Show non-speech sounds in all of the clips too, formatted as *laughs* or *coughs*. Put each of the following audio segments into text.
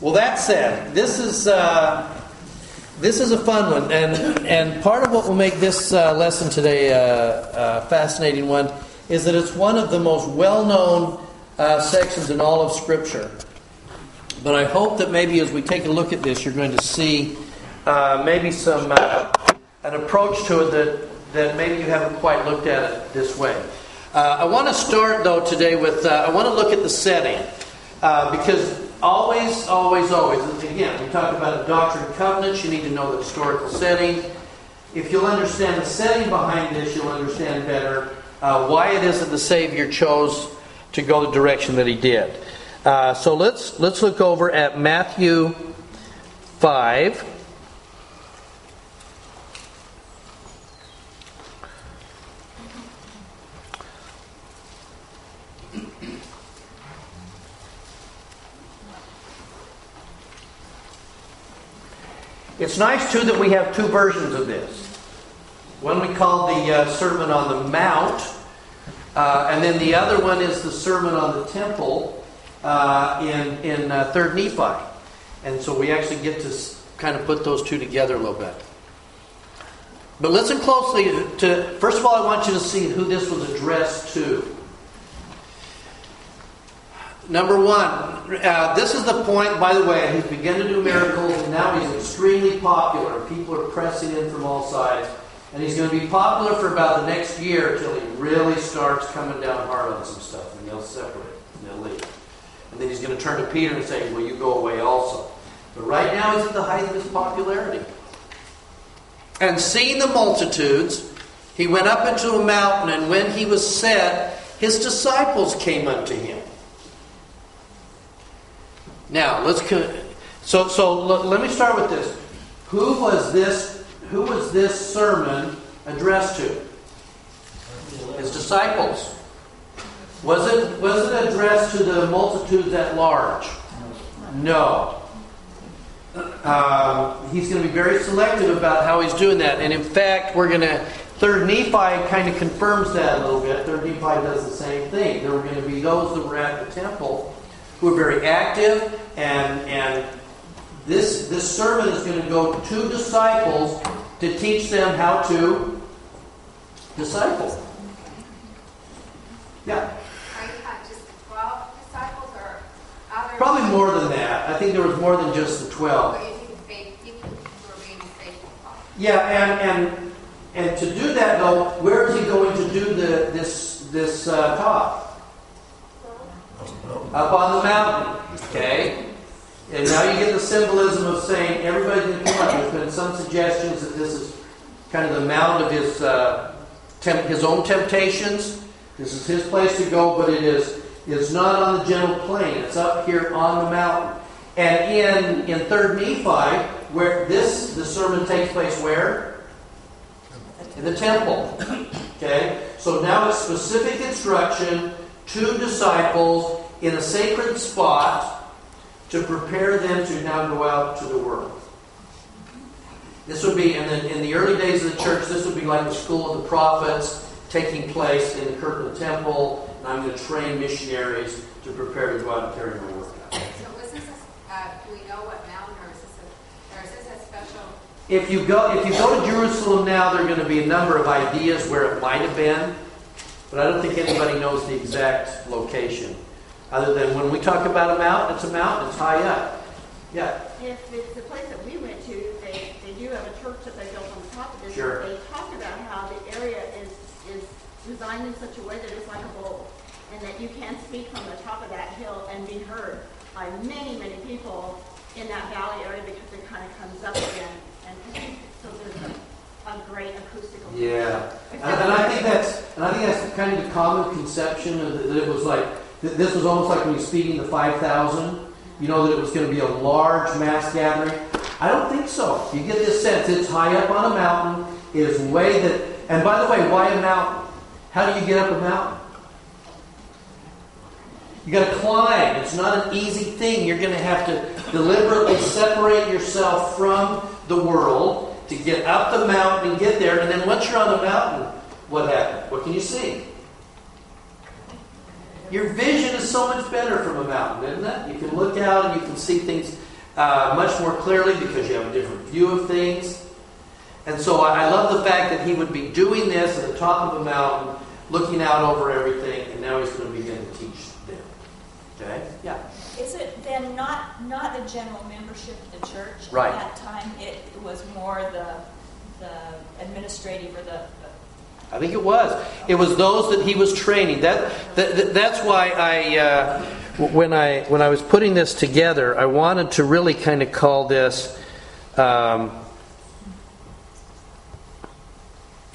Well, that said, this is uh, this is a fun one, and and part of what will make this uh, lesson today a uh, uh, fascinating one is that it's one of the most well-known uh, sections in all of Scripture. But I hope that maybe as we take a look at this, you're going to see uh, maybe some an approach to it that that maybe you haven't quite looked at it this way. I want to start though today with I want to look at the setting because Always, always, always. Again, we talk about a doctrine of covenants. You need to know the historical setting. If you'll understand the setting behind this, you'll understand better uh, why it is that the Savior chose to go the direction that he did. Uh, so let's let's look over at Matthew five. It's nice, too, that we have two versions of this. One we call the uh, Sermon on the Mount, uh, and then the other one is the Sermon on the Temple uh, in, in uh, 3rd Nephi. And so we actually get to kind of put those two together a little bit. But listen closely to, first of all, I want you to see who this was addressed to. Number one, uh, this is the point, by the way, he's begun to do miracles, and now he's extremely popular. People are pressing in from all sides. And he's going to be popular for about the next year until he really starts coming down hard on some stuff, and they'll separate, and they'll leave. And then he's going to turn to Peter and say, Well, you go away also. But right now, he's at the height of his popularity. And seeing the multitudes, he went up into a mountain, and when he was set, his disciples came unto him. Now let's so so let me start with this. Who was this? Who was this sermon addressed to? His disciples. Was it was it addressed to the multitudes at large? No. Uh, he's going to be very selective about how he's doing that, and in fact, we're going to. Third Nephi kind of confirms that a little bit. Third Nephi does the same thing. There were going to be those that were at the temple who are very active, and, and this, this sermon is going to go to disciples to teach them how to disciple. Yeah. Probably more than that. I think there was more than just the 12. Yeah, and, and and to do that though, where is he going to do the this this uh, talk? Up on the mountain. Okay? And now you get the symbolism of saying everybody's going to come up. There's been some suggestions that this is kind of the mount of his uh, temp- his own temptations. This is his place to go, but it is it's not on the gentle plain. It's up here on the mountain. And in in Third Nephi, where this the sermon takes place, where in the temple. *coughs* Okay, so now it's specific instruction to disciples in a sacred spot to prepare them to now go out to the world. This would be, in the, in the early days of the church, this would be like the school of the prophets taking place in the Kirtland Temple, and I'm going to train missionaries to prepare to go out and carry my work out. So was this a, uh, do we know what mountain, or is this a, or is this a special? If you go, if you go to Jerusalem now, there are going to be a number of ideas where it might have been, but I don't think anybody knows the exact location. Other than when we talk about a mountain, it's a mountain, it's high up. Yeah. If it's the place that we went to, they, they do have a church that they built on the top of this. Sure. They talk about how the area is, is designed in such a way that it's like a bowl, and that you can speak from the top of that hill and be heard by many, many people in that valley area because it kind of comes up again. And so there's a, a great acoustical. Yeah. And, and I think that's and I think that's kind of the common conception of that it was like this was almost like when he's feeding the 5,000. You know that it was going to be a large mass gathering. I don't think so. You get this sense it's high up on a mountain. It is way that. And by the way, why a mountain? How do you get up a mountain? You got to climb. It's not an easy thing. You're going to have to deliberately separate yourself from the world to get up the mountain and get there. And then once you're on the mountain, what happens? What can you see? Your vision is so much better from a mountain, isn't it? You can look out and you can see things uh, much more clearly because you have a different view of things. And so I love the fact that he would be doing this at the top of a mountain, looking out over everything, and now he's going to begin to teach them. Okay? Yeah. Is it then not, the general membership of the church Right. at that time? It was more the, the administrative or the, I think it was. It was those that he was training. That, that that's why I, uh, when I when I was putting this together, I wanted to really kind of call this. Um,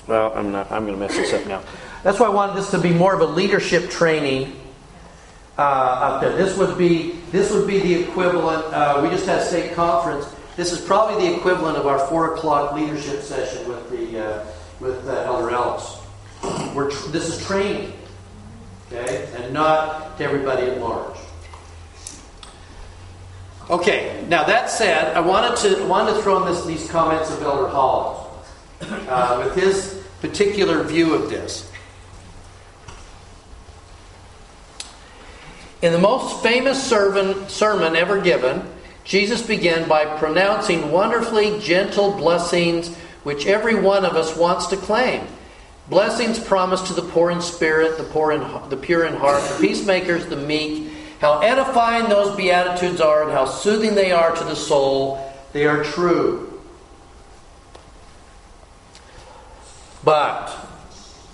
well, I'm not. I'm going to mess this up now. That's why I wanted this to be more of a leadership training. Uh, up there. This would be this would be the equivalent. Uh, we just had state conference. This is probably the equivalent of our four o'clock leadership session with the uh, with uh, Elder Ellis. We're tr- this is training, okay, and not to everybody at large. Okay. Now that said, I wanted to wanted to throw in this, these comments of Elder Hall uh, with his particular view of this. In the most famous sermon, sermon ever given, Jesus began by pronouncing wonderfully gentle blessings which every one of us wants to claim. Blessings promised to the poor in spirit, the poor in the pure in heart, the peacemakers, the meek. How edifying those beatitudes are and how soothing they are to the soul. They are true. But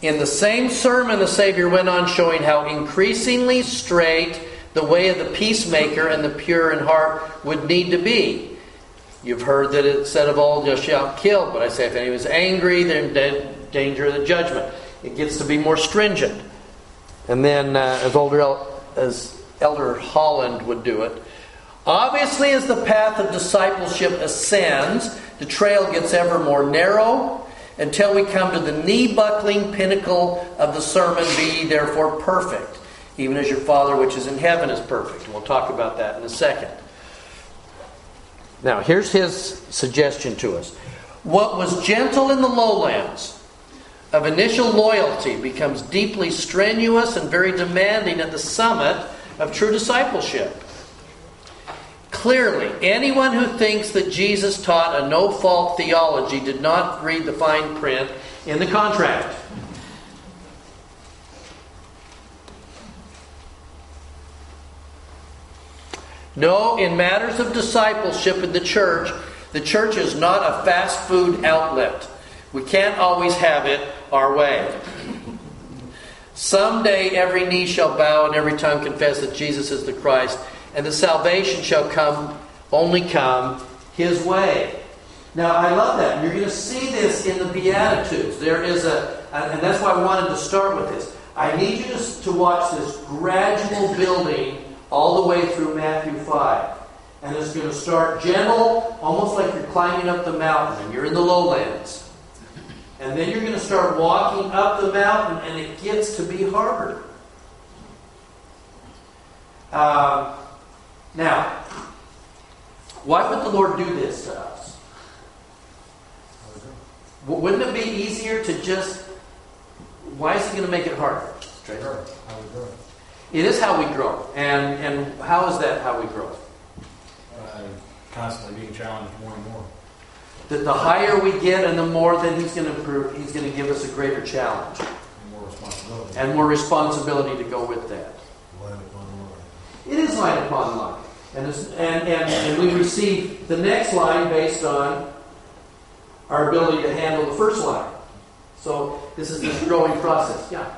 in the same sermon, the Savior went on showing how increasingly straight the way of the peacemaker and the pure in heart would need to be. You've heard that it said of old, "You shall kill," but I say, if anyone is angry, they're in da- danger of the judgment. It gets to be more stringent. And then, uh, as older as Elder Holland would do it, obviously, as the path of discipleship ascends, the trail gets ever more narrow until we come to the knee buckling pinnacle of the sermon Be therefore perfect, even as your Father which is in heaven is perfect. And we'll talk about that in a second. Now, here's his suggestion to us. What was gentle in the lowlands of initial loyalty becomes deeply strenuous and very demanding at the summit of true discipleship. Clearly, anyone who thinks that Jesus taught a no fault theology did not read the fine print in the contract. No, in matters of discipleship in the church, the church is not a fast food outlet. We can't always have it our way. Someday every knee shall bow and every tongue confess that Jesus is the Christ, and the salvation shall come, only come, his way. Now, I love that. You're going to see this in the Beatitudes. There is a, and that's why I wanted to start with this. I need you to, watch this gradual building all the way through Matthew 5. And it's going to start gentle, almost like you're climbing up the mountain and you're in the lowlands. And then you're going to start walking up the mountain and it gets to be harder. Um, now, why would the Lord do this to us? Wouldn't it be easier to just. Why is He going to make it harder? Straight Sure, how we do it. Is how we grow. And, and how is that how we grow? Uh, Constantly being challenged more and more. That the higher we get and the more that He's going to improve, He's going to give us a greater challenge and more responsibility. and more responsibility to go with that. Line upon line. It is line upon line. And, and, and, and we receive the next line based on our ability to handle the first line. So this is this growing process. Yeah.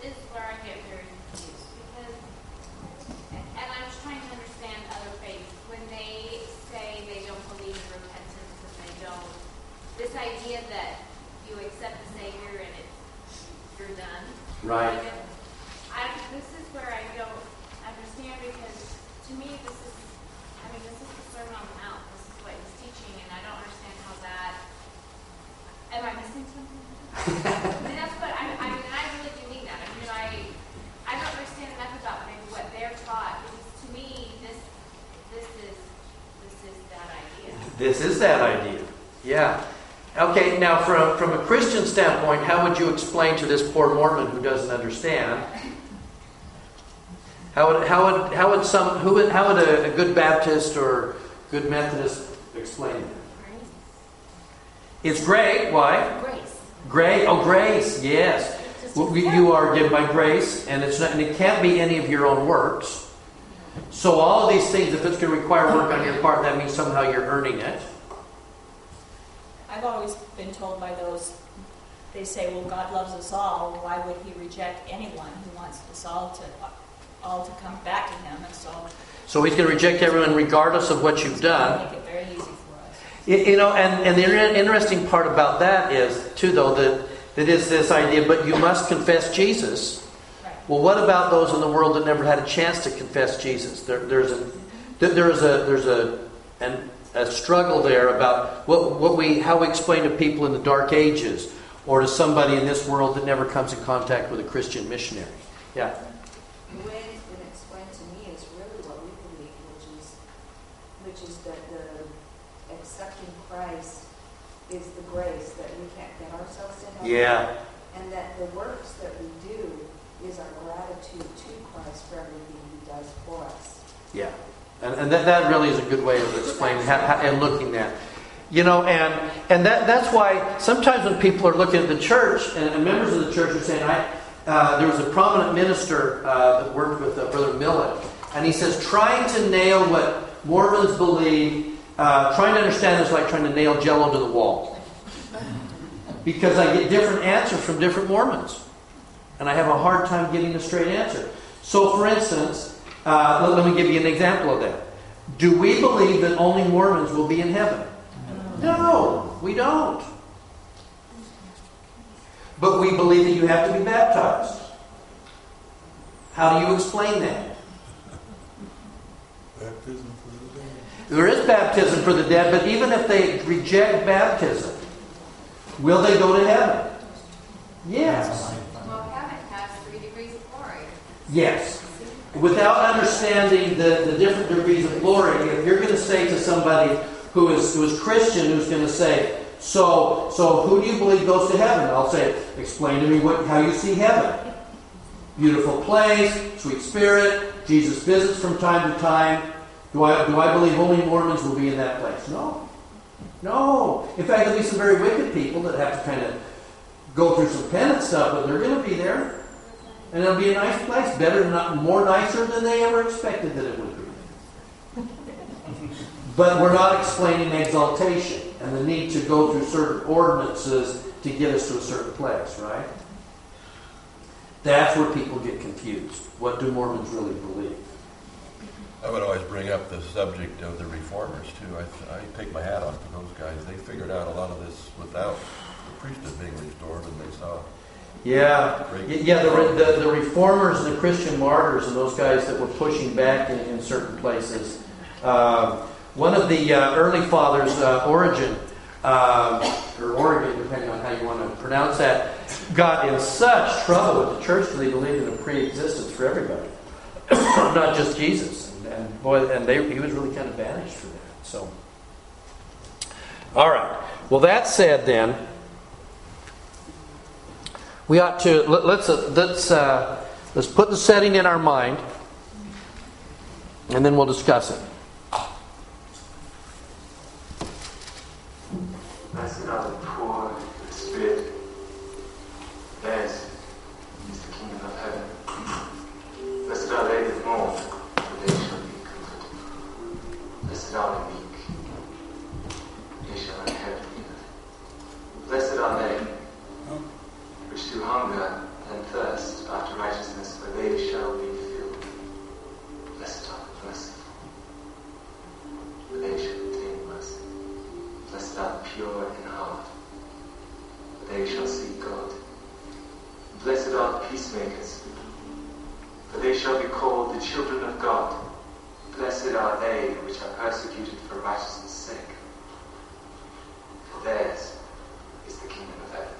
This is where I get very confused because, and I'm just trying to understand other faiths. When they say they don't believe in repentance and they don't, this idea that you accept the Savior and it's, you're done. Right. Like, I, this is where I don't understand because to me this is, I mean, this is the Sermon on the Mount. This is what he's teaching and I don't understand how that, am I missing something? I mean, that's what, I, I mean, I really do need that. I mean, I, I don't understand enough about maybe what they're taught because to me, this, this is, this is that idea. This is that idea. Yeah. Okay, now from, from a Christian standpoint, how would you explain to this poor Mormon who doesn't understand How would, how would, how would some, who would, how would a, a good Baptist or good Methodist explain it? It's great. Why? Grace. Grace. Oh, grace. Yes. You are given by grace, and it's not, and it can't be any of your own works. So all of these things, if it's going to require work on your part, that means somehow you're earning it. I've always been told by those, they say, well, God loves us all, why would he reject anyone who wants us all to, all to come back to him? And so, So he's going to reject everyone regardless of what you've done. make it very easy for us. You, you know, and, and the interesting part about that is, too, though, that, that is this idea, but you must confess Jesus. Well, what about those in the world that never had a chance to confess Jesus? There, there's a, there is a, there's a, an, a struggle there about what, what we, how we explain to people in the Dark Ages, or to somebody in this world that never comes in contact with a Christian missionary. Yeah. The way it's been explained to me is really what we believe, which is, which is that the accepting Christ is the grace that we can't get ourselves to heaven. Yeah. And that the works that we do is our gratitude to Christ for everything he does for us. Yeah, and, and that, that really is a good way of explaining how, how, and looking at, you know, and and that that's why sometimes when people are looking at the church and, and members of the church are saying, I uh, there was a prominent minister uh, that worked with uh, Brother Millet, and he says trying to nail what Mormons believe, uh, trying to understand is like trying to nail Jello to the wall, because I get different answers from different Mormons, and I have a hard time getting a straight answer. So, for instance. Uh, let, let me give you an example of that. Do we believe that only Mormons will be in heaven? No, we don't. But we believe that you have to be baptized. How do you explain that? Baptism for the dead. There is baptism for the dead, but even if they reject baptism, will they go to heaven? Yes. Well, heaven has three degrees of glory. Yes. Without understanding the, the different degrees of glory, if you're going to say to somebody who is, who is Christian, who's going to say, so, so who do you believe goes to heaven? I'll say, explain to me what, how you see heaven. Beautiful place, sweet spirit, Jesus visits from time to time. Do I, do I believe only Mormons will be in that place? No. No. In fact, there'll be some very wicked people that have to kind of go through some penance stuff, but they're going to be there. And it'll be a nice place, better, not more nicer than they ever expected that it would be. *laughs* But we're not explaining exaltation and the need to go through certain ordinances to get us to a certain place, right? That's where people get confused. What do Mormons really believe? I would always bring up the subject of the reformers too. I, I take my hat off to those guys. They figured out a lot of this without the priesthood being restored, and they saw. Yeah, yeah. The, the the reformers the Christian martyrs and those guys that were pushing back in, in certain places. Uh, one of the uh, early fathers, uh, Origen, uh, or Oregon, depending on how you want to pronounce that, got in such trouble with the church because they believed in a pre-existence for everybody, *coughs* not just Jesus. And, and boy, and they, he was really kind of banished for that. So, all right. Well, that said, then we ought to let, let's uh, let's uh, let's put the setting in our mind, and then we'll discuss it. Blessed are the poor spirit. Theirs is the kingdom of heaven. Blessed are they that mourn, for they shall be comforted. Blessed are the meek, they shall inherit the earth. Blessed are they do hunger and thirst after righteousness, for they shall be filled. Blessed are the merciful, for they shall obtain mercy. Blessed are the pure in heart, for they shall see God. Blessed are the peacemakers, for they shall be called the children of God. Blessed are they which are persecuted for righteousness' sake, for theirs is the kingdom of heaven.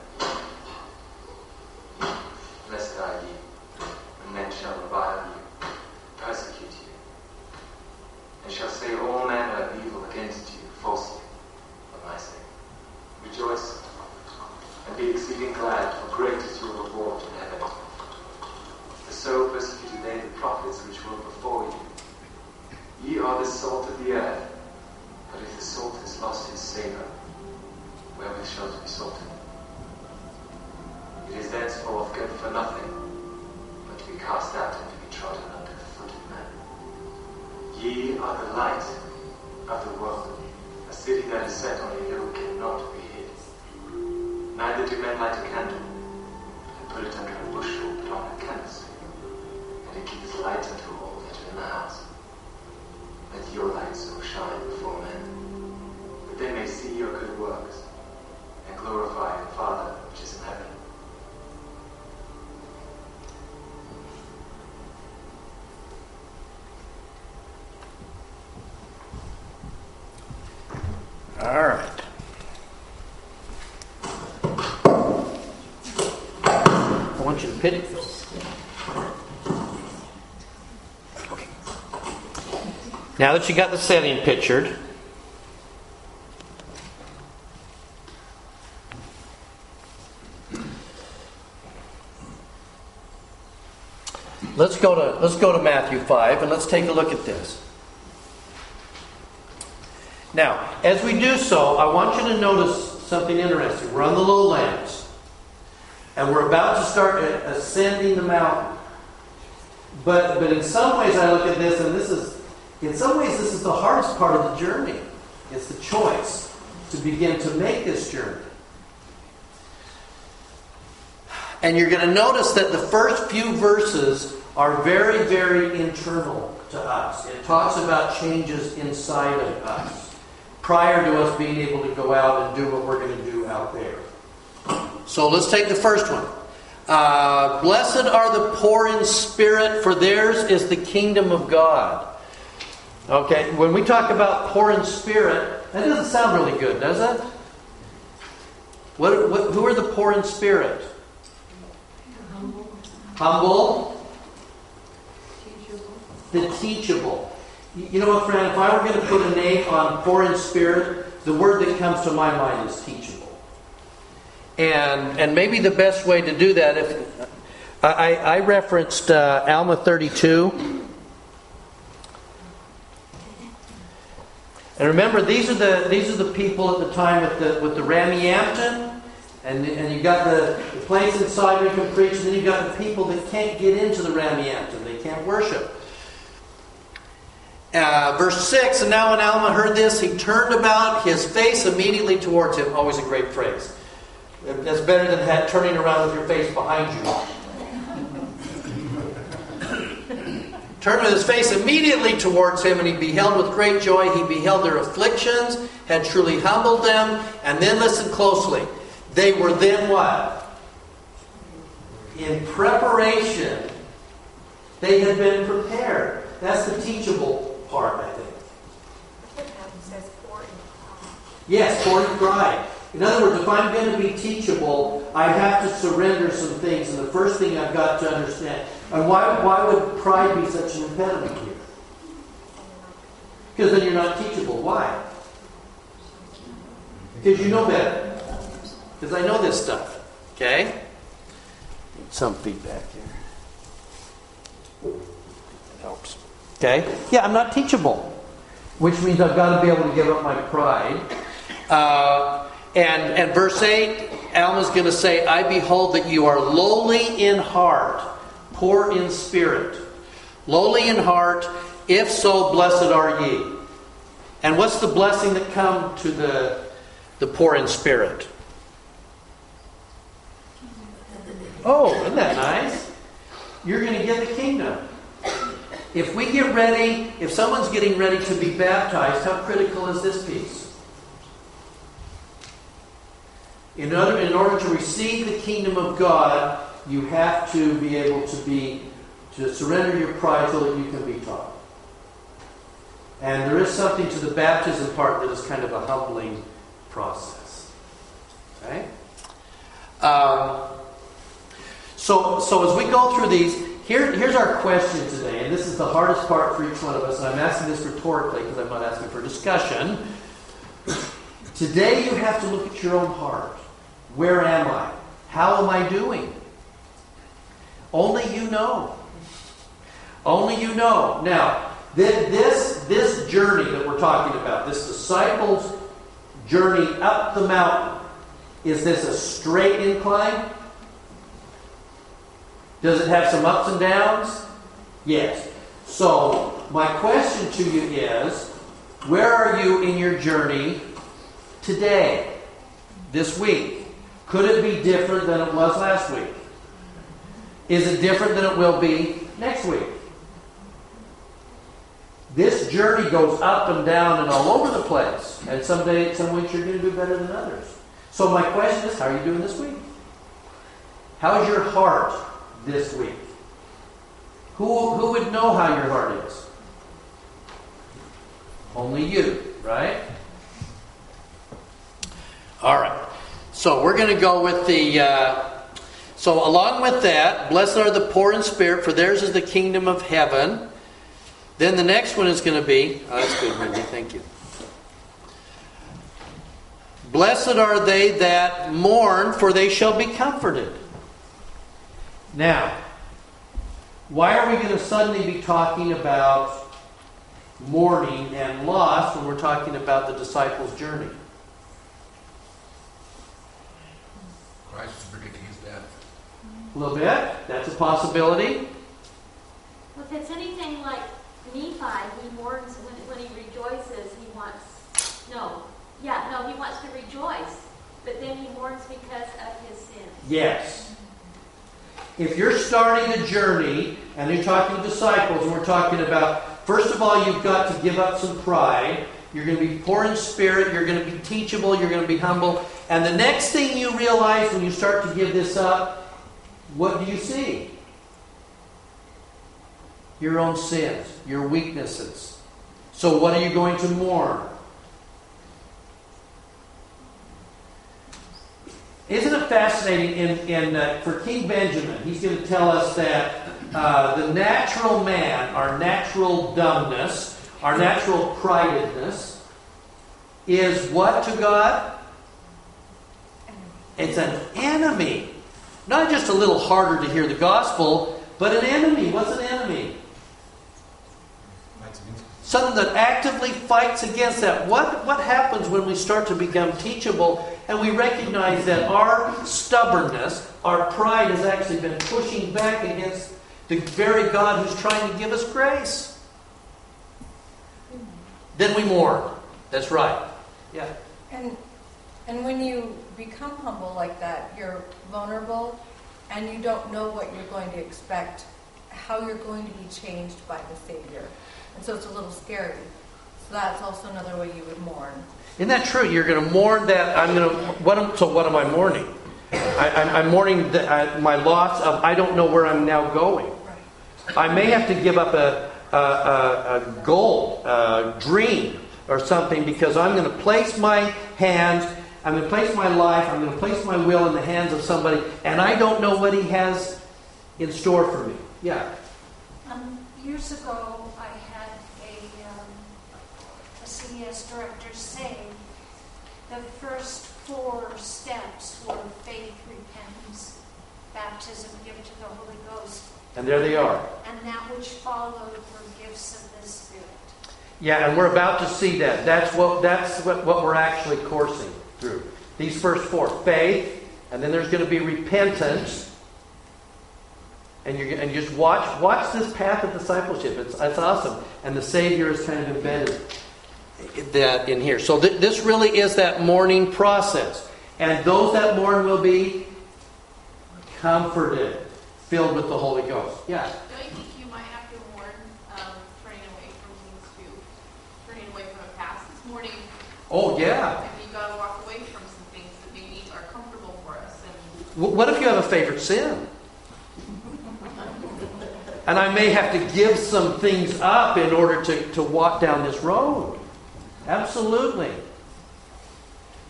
Blessed when men shall revile you, persecute you, and shall say all manner of evil against you falsely for my sake. Rejoice and be exceeding glad, Now that you got the setting pictured, let's go to let's go to Matthew 5 and let's take a look at this. Now, as we do so, I want you to notice something interesting. We're on the lowlands, and we're about to start ascending the mountain. But, but in some ways, I look at this, and this is, in some ways, this is the hardest part of the journey. It's the choice to begin to make this journey. And you're going to notice that the first few verses are very, very internal to us. It talks about changes inside of us prior to us being able to go out and do what we're going to do out there. So let's take the first one. Uh, Blessed are the poor in spirit, for theirs is the kingdom of God. Okay, when we talk about poor in spirit, that doesn't sound really good, does it? What, what, who are the poor in spirit? Humble. Humble. The teachable. You know what, friend? If I were going to put a name on poor in spirit, the word that comes to my mind is teachable. And and maybe the best way to do that, if I, I referenced uh, Alma 32. And remember, these are the these are the people at the time with the with the Rameumptom, and and you got the, the place inside where you can preach, and then you got the people that can't get into the Rameumptom, they can't worship. Uh, verse 6 And now when Alma heard this, he turned about his face immediately towards him. Always a great phrase. That's better than turning around with your face behind you. Turned his face immediately towards him, and he beheld with great joy. He beheld their afflictions, had truly humbled them. And then listen closely. They were then what? In preparation. They had been prepared. That's the teachable part, I think. Yes, poor in pride. In other words, if I'm going to be teachable, I have to surrender some things. And the first thing I've got to understand. And why, why would pride be such an impediment here? Because then you're not teachable. Why? Because you know better. Because I know this stuff. Okay? Some feedback here. Helps. Okay? Yeah, I'm not teachable, which means I've got to be able to give up my pride. Uh, and, and verse 8, Alma's going to say, I behold that you are lowly in heart, poor in spirit. Lowly in heart, if so, blessed are ye. And what's the blessing that come to the, the poor in spirit? Oh, isn't that nice? You're going to get the kingdom. If we get ready, if someone's getting ready to be baptized, how critical is this piece? In order, in order to receive the kingdom of God, you have to be able to be to surrender your pride so that you can be taught. And there is something to the baptism part that is kind of a humbling process. Okay? Um, so, so as we go through these, here, here's our question today, and this is the hardest part for each one of us, and I'm asking this rhetorically because I'm not asking for discussion. *coughs* Today you have to look at your own heart. Where am I? How am I doing? Only you know. Only you know. Now, this, this journey that we're talking about, this disciples' journey up the mountain, is this a straight incline? Does it have some ups and downs? Yes. So, my question to you is where are you in your journey today, this week? Could it be different than it was last week? Is it different than it will be next week? This journey goes up and down and all over the place. And someday, some weeks you're going to do better than others. So my question is, how are you doing this week? How's your heart this week? Who, who would know how your heart is? Only you, right? All right. So we're going to go with the. Uh, so along with that, blessed are the poor in spirit, for theirs is the kingdom of heaven. Then the next one is going to be. Oh, that's good, Wendy. Thank you. Blessed are they that mourn, for they shall be comforted. Now, why are we going to suddenly be talking about mourning and loss when we're talking about the disciples' journey? Christ is predicting his death. A little bit. That's a possibility. Well, if it's anything like Nephi, he mourns when, when he rejoices, he wants, no, yeah, no, he wants to rejoice, but then he mourns because of his sins. Yes. If you're starting a journey and you're talking to disciples, and we're talking about, first of all, you've got to give up some pride. You're going to be poor in spirit. You're going to be teachable. You're going to be humble. And the next thing you realize when you start to give this up, what do you see? Your own sins, your weaknesses. So, what are you going to mourn? Isn't it fascinating? In, in uh, for King Benjamin, he's going to tell us that uh, the natural man, our natural dumbness, our natural pridedness, is what to God? It's an enemy. Not just a little harder to hear the gospel, but an enemy. What's an enemy? Fights against him. Something that actively fights against that. What, what happens when we start to become teachable and we recognize that our stubbornness, our pride has actually been pushing back against the very God who's trying to give us grace? Then we mourn. That's right. Yeah. And and when you become humble like that, you're vulnerable and you don't know what you're going to expect, how you're going to be changed by the Savior. And so it's a little scary. So that's also another way you would mourn. Isn't that true? You're going to mourn that. I'm going to. What am, so what am I mourning? I, I'm, I'm mourning the, uh, my loss of I don't know where I'm now going. I may have to give up a, a, a, a goal, a dream, or something because I'm going to place my hands, I'm going to place my life, I'm going to place my will in the hands of somebody, and I don't know what he has in store for me. Yeah. Um, years ago, I had a, um, a CES director say the first four steps were faith, repentance, baptism, gift of the Holy Ghost, And there they are. That which followed were gifts of the Spirit. Yeah, and we're about to see that. That's what that's what, what we're actually coursing through. These first four. Faith, and then there's going to be repentance. And you and just watch watch this path of discipleship. It's it's awesome. And the Savior is kind of embedded that in here. So th- this really is that mourning process. And those that mourn will be comforted, filled with the Holy Ghost. Yeah. Don't you think you might have to warn um, turning away from things too? Turning away from a past this morning. Oh yeah. Got to walk away from some things that maybe are comfortable for us. And What if you have a favorite sin? And I may have to give some things up in order to, to walk down this road. Absolutely.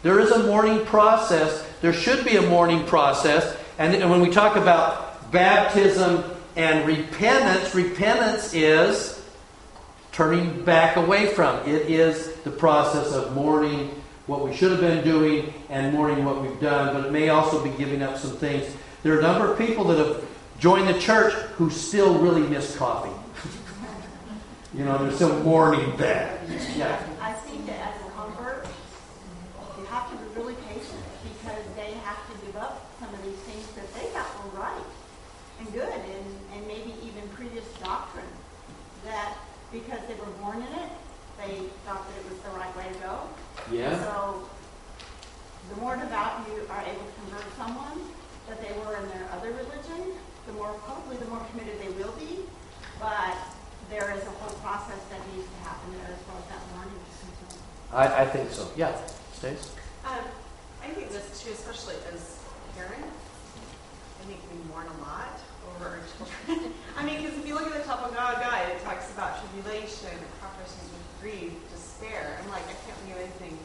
There is a mourning process. There should be a mourning process. And, and when we talk about baptism and repentance, repentance is turning back away from. It is the process of mourning what we should have been doing and mourning what we've done, but it may also be giving up some things. There are a number of people that have joined the church who still really miss coffee. *laughs* You know, they're still mourning that. Yeah. I think that as a convert, you have to be really patient because they have to give up some of these things that they thought were right and good and, and maybe even previous doctrine that because they were born in it, they thought that it was the right way to go. Yeah. So the more devout you are able to convert someone that they were in their other religion, the more probably the more committed they will be. But there is a whole process that needs to happen there as far as that learning is concerned. I, I think so. Yeah. Stace? Um, I think this too, especially as parents, I think we mourn a lot over our children. *laughs* I mean, because if you look at the Topical Guide, it talks about tribulation, prophecies with grief, despair. I'm like, I can't do anything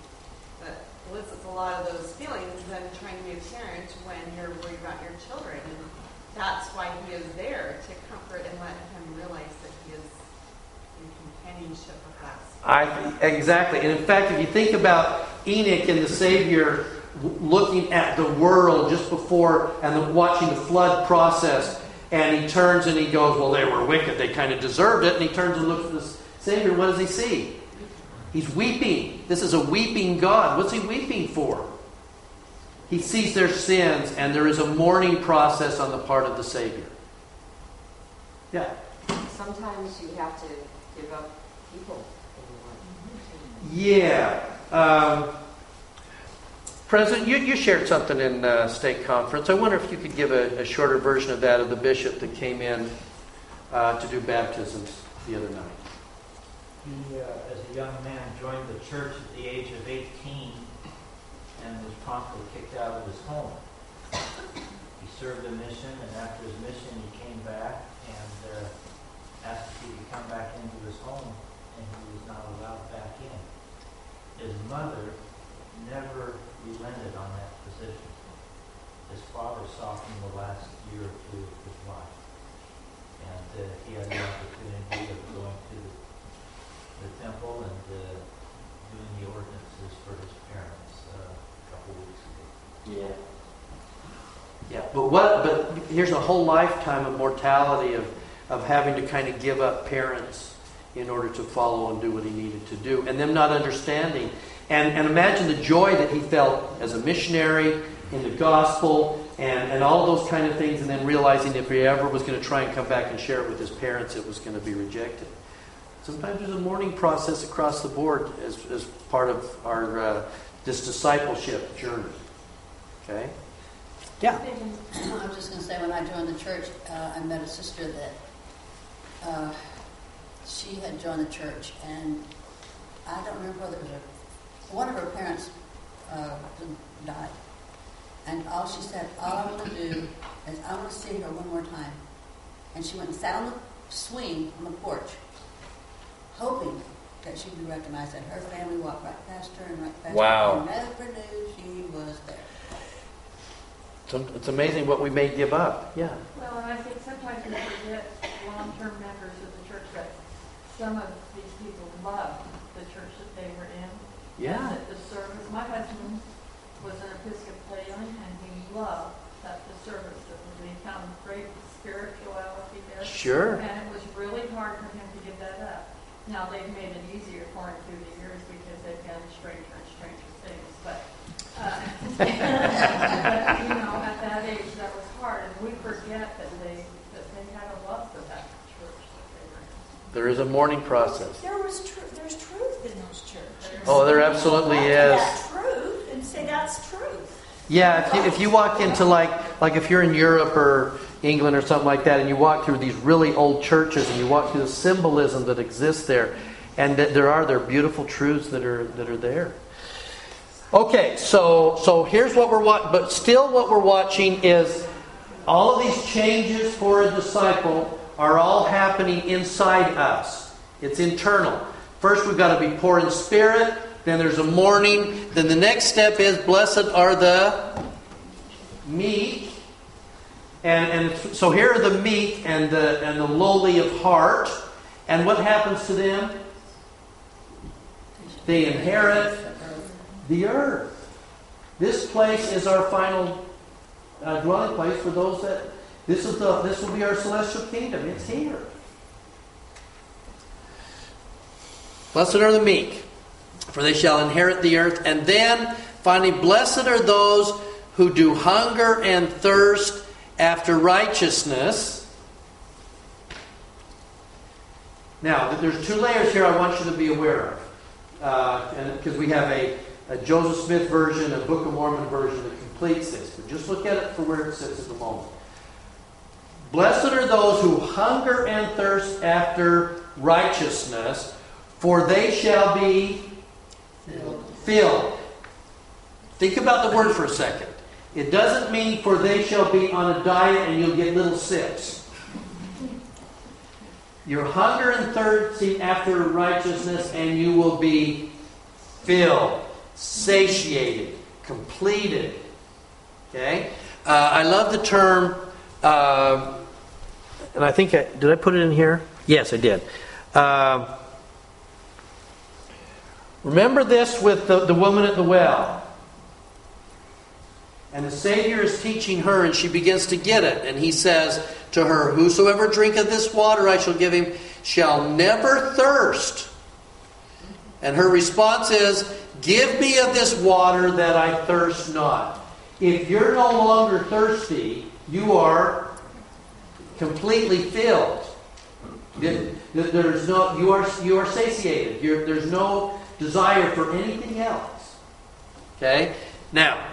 that elicits a lot of those feelings than trying to be a parent when you're worried about your children. And that's why he is there to comfort and let him realize that he is in companionship with us. I exactly, and in fact, if you think about Enoch and the Savior looking at the world just before and the, watching the flood process, and he turns and he goes, "Well, they were wicked; they kind of deserved it." And he turns and looks at the Savior. What does he see? He's weeping. This is a weeping God. What's he weeping for? He sees their sins, and there is a mourning process on the part of the Savior. Yeah. Sometimes you have to give up people Yeah. Um, President, you, you shared something in uh, state conference. I wonder if you could give a, a shorter version of that of the bishop that came in uh, to do baptisms the other night. He, uh, as a young man, joined the church at the age of 18 and was promptly kicked out of his home. He served a mission, and after his mission, he came back and uh, asked if he could come back into his home, and he was not allowed back in. His mother never relented on that position. His father saw him the last year or two of his life, and uh, he had the opportunity of going to the the temple and uh, doing the ordinances for his parents uh, a couple weeks ago. Yeah. Yeah, but what? But here's a whole lifetime of mortality of of having to kind of give up parents in order to follow and do what he needed to do, and them not understanding. And and imagine the joy that he felt as a missionary in the gospel and and all those kind of things, and then realizing if he ever was going to try and come back and share it with his parents, it was going to be rejected. Sometimes there's a mourning process across the board as, as part of our uh, this discipleship journey. Okay. Yeah. I was just going to say, when I joined the church, uh, I met a sister that uh, she had joined the church, and I don't remember whether it was her, one of her parents uh, died. And all she said, all I want to do is I want to see her one more time. And she went and sat on the swing on the porch, hoping that she would be recognized. And her family walked right past her and right past Wow. her. And never knew she was there. It's, it's amazing what we may give up. Yeah. Well, and I think sometimes we forget long-term members of the church that some of these people loved the church that they were in. Yeah. That the service, my husband was an Episcopalian and he loved that the service, that we found great spirituality there. Sure. And it was really hard for him to give that up. Now, they've made it easier for him through the years because they've done stranger and stranger things, but, uh, but, you know, at that age, that was *laughs* hard, and we forget that they, that they had a love for that church that they were in. There is a mourning process. There was tr- there's truth in those churches. Oh, there absolutely Hold on to is. That truth and say that's truth. Yeah, if you, if you walk into like like if you're in Europe or England or something like that, and you walk through these really old churches, and you walk through the symbolism that exists there, and that there are there are beautiful truths that are that are there. Okay, so so here's what we're watching, but still what we're watching is all of these changes for a disciple are all happening inside us. It's internal. First, we've got to be poor in spirit. Then there's a mourning. Then the next step is blessed are the meek. And, and so here are the meek and the, and the lowly of heart. And what happens to them? They inherit the earth. This place is our final uh, dwelling place for those that. This is the. This will be our celestial kingdom. It's here. Blessed are the meek, for they shall inherit the earth. And then, finally, blessed are those who do hunger and thirst after righteousness. Now, there's two layers here I want you to be aware of. Uh, because we have a, a Joseph Smith version, a Book of Mormon version that completes this. But just look at it for where it sits at the moment. Blessed are those who hunger and thirst after righteousness, for they shall be filled. Think about the word for a second. It doesn't mean for they shall be on a diet and you'll get little sips. Your hunger and thirsting after righteousness, and you will be filled, satiated, completed. Okay? Uh, I love the term, uh, and I think I, did I put it in here? Yes, I did. Uh, remember this with the, the woman at the well. And the Savior is teaching her, and she begins to get it. And he says to her, Whosoever drinketh this water I shall give him shall never thirst. And her response is, Give me of this water that I thirst not. If you're no longer thirsty, you are completely filled. There's no, you are, you are satiated. You're, there's no desire for anything else. Okay? Now,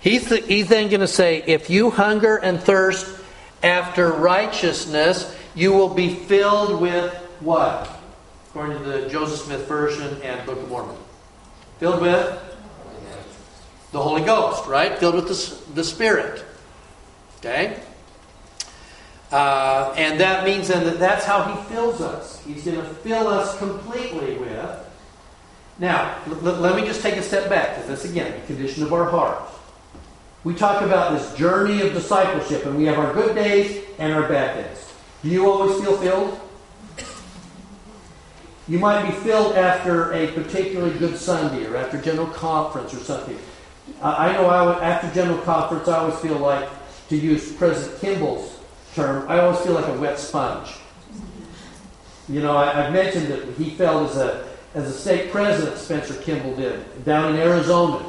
he's, the, he's then going to say, if you hunger and thirst after righteousness, you will be filled with what? According to the Joseph Smith version and Book of Mormon. Filled with the Holy Ghost, right? Filled with the, the Spirit. Okay? Uh, and that means then that that's how He fills us. He's going to fill us completely with. Now, l- let me just take a step back, because this again, the condition of our heart. We talk about this journey of discipleship, and we have our good days and our bad days. Do you always feel filled? You might be filled after a particularly good Sunday or after General Conference or something. I know I would, after General Conference, I always feel like, to use President Kimball's term, I always feel like a wet sponge. You know, I, have mentioned that he felt as a, as a state president, Spencer Kimball did, down in Arizona.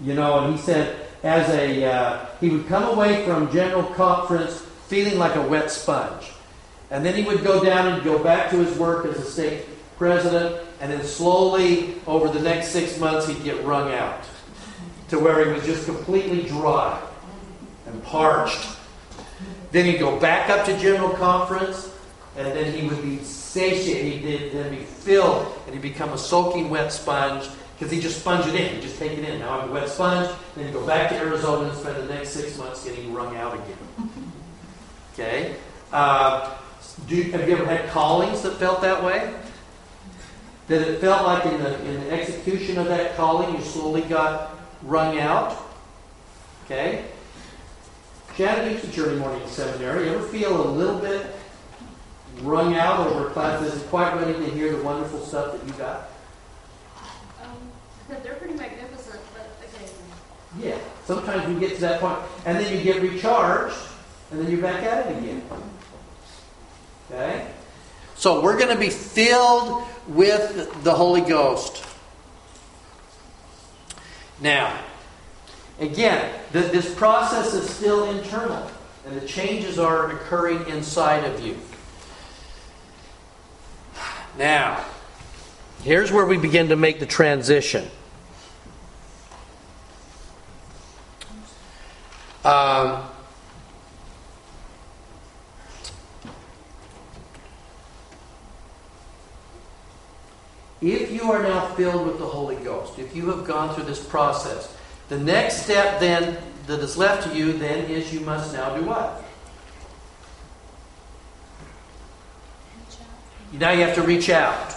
You know, and he said, as a, uh, he would come away from General Conference feeling like a wet sponge. And then he would go down and go back to his work as a state president, and then slowly, over the next six months, he'd get wrung out to where he was just completely dry and parched. Then he'd go back up to General Conference, and then he would be satiated. He'd then be filled, and he'd become a soaking wet sponge because he just sponge it in. He just take it in. Now I'm a wet sponge. Then you go back to Arizona and spend the next six months getting wrung out again. Okay? Uh, do, have you ever had callings that felt that way? That it felt like in the, in the execution of that calling, you slowly got wrung out? Okay? Chattanooga Journey Morning Seminary, you ever feel a little bit wrung out over a class that isn't quite ready to hear the wonderful stuff that you got? Um, *laughs* they're pretty magnificent, but occasionally. Yeah. Sometimes we get to that point, and then you get recharged, and then you're back at it again. Okay? So we're going to be filled with the Holy Ghost. Now, again, the, this process is still internal, and the changes are occurring inside of you. Now, here's where we begin to make the transition. Um, if you are now filled with the Holy Ghost, if you have gone through this process, the next step then that is left to you then is you must now do what? Now you have to reach out.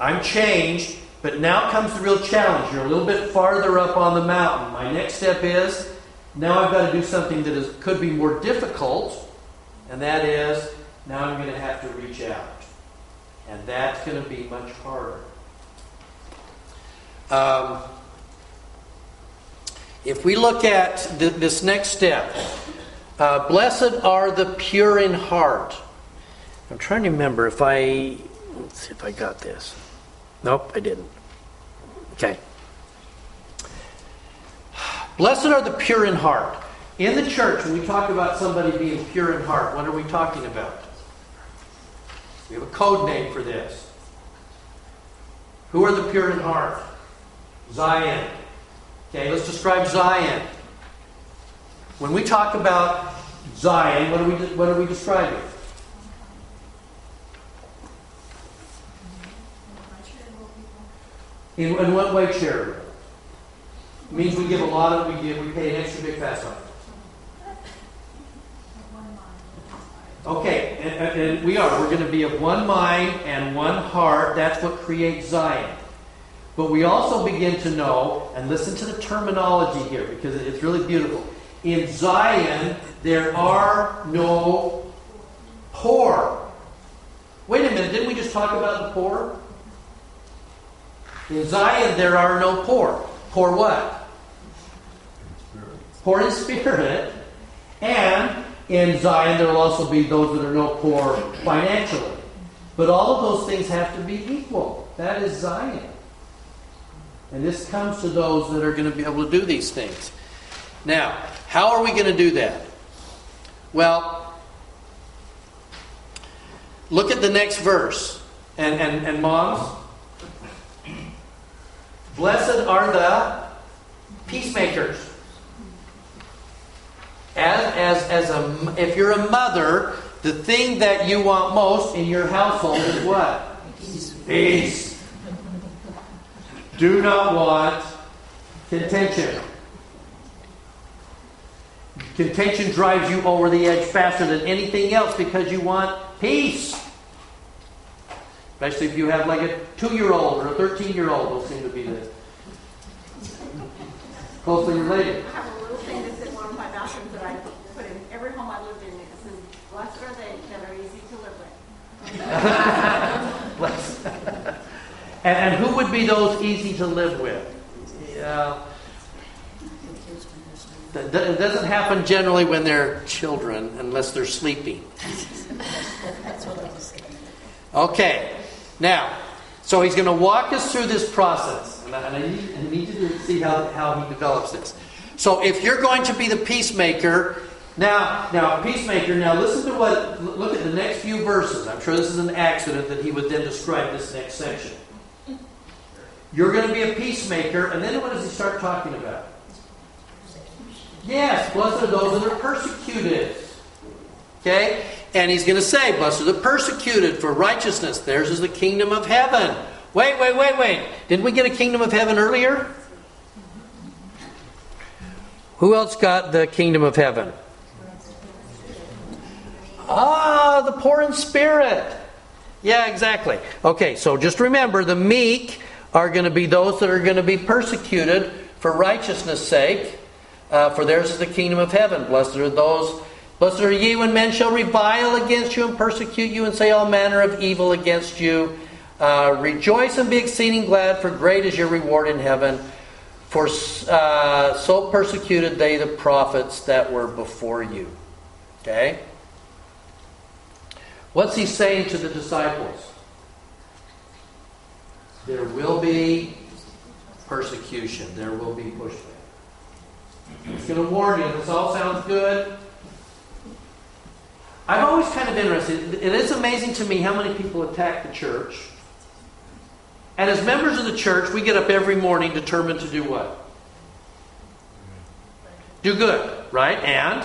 I'm changed, but now comes the real challenge. You're a little bit farther up on the mountain. My next step is now I've got to do something that is, could be more difficult, and that is now I'm going to have to reach out. And that's going to be much harder. Um, if we look at th- this next step, uh, blessed are the pure in heart. I'm trying to remember if I, let's see if I got this. Nope, I didn't. Okay. Blessed are the pure in heart. In the church, when we talk about somebody being pure in heart, what are we talking about? We have a code name for this. Who are the pure in heart? Zion. Okay, let's describe Zion. When we talk about Zion, what are we, what are we describing? In, in what way charitable? It means we give a lot of, we give, we pay an extra big fast on Okay, and, and, we are. We're going to be of one mind and one heart. That's what creates Zion. But we also begin to know, and listen to the terminology here because it's really beautiful. In Zion, there are no poor. Wait a minute, didn't we just talk about the poor? In Zion, there are no poor. Poor what? Poor in spirit. And in Zion, there will also be those that are no poor financially. But all of those things have to be equal. That is Zion. And this comes to those that are going to be able to do these things. Now, how are we going to do that? Well, look at the next verse. And, and, and moms, blessed are the peacemakers. As, as, as a, if you're a mother, the thing that you want most in your household is what? Peace. Do not want contention. Contention drives you over the edge faster than anything else because you want peace. Especially if you have like a two year old or a 13 year old, those seem to be the closely related. I have a little thing that's in one of my bathrooms that I put in every home I lived in. It says, blessed are they that are easy to live with. And, and who would be those easy to live with? Yeah. It doesn't happen generally when they're children unless they're sleeping. Okay, now, so he's going to walk us through this process. And I, need, I need you to see how, how he develops this. So if you're going to be the peacemaker, now, now, peacemaker, now listen to what, look at the next few verses. I'm sure this is an accident that he would then describe this next section. You're going to be a peacemaker, and then what does he start talking about? Yes, blessed are those that are persecuted. Okay? And he's going to say, Blessed are the persecuted for righteousness. Theirs is the kingdom of heaven. Wait, wait, wait, wait. Didn't we get a kingdom of heaven earlier? Who else got the kingdom of heaven? Ah, the poor in spirit. Yeah, exactly. Okay, so just remember the meek are going to be those that are going to be persecuted for righteousness' sake. Uh, for theirs is the kingdom of heaven. Blessed are those. Blessed are ye when men shall revile against you and persecute you and say all manner of evil against you. Uh, rejoice and be exceeding glad, for great is your reward in heaven. For uh, so persecuted they the prophets that were before you. Okay? What's he saying to the disciples? There will be persecution, there will be pushback. He's going to warn you. This all sounds good. I'm always kind of interested. It is amazing to me how many people attack the church. And as members of the church, we get up every morning determined to do what? Do good, right? And?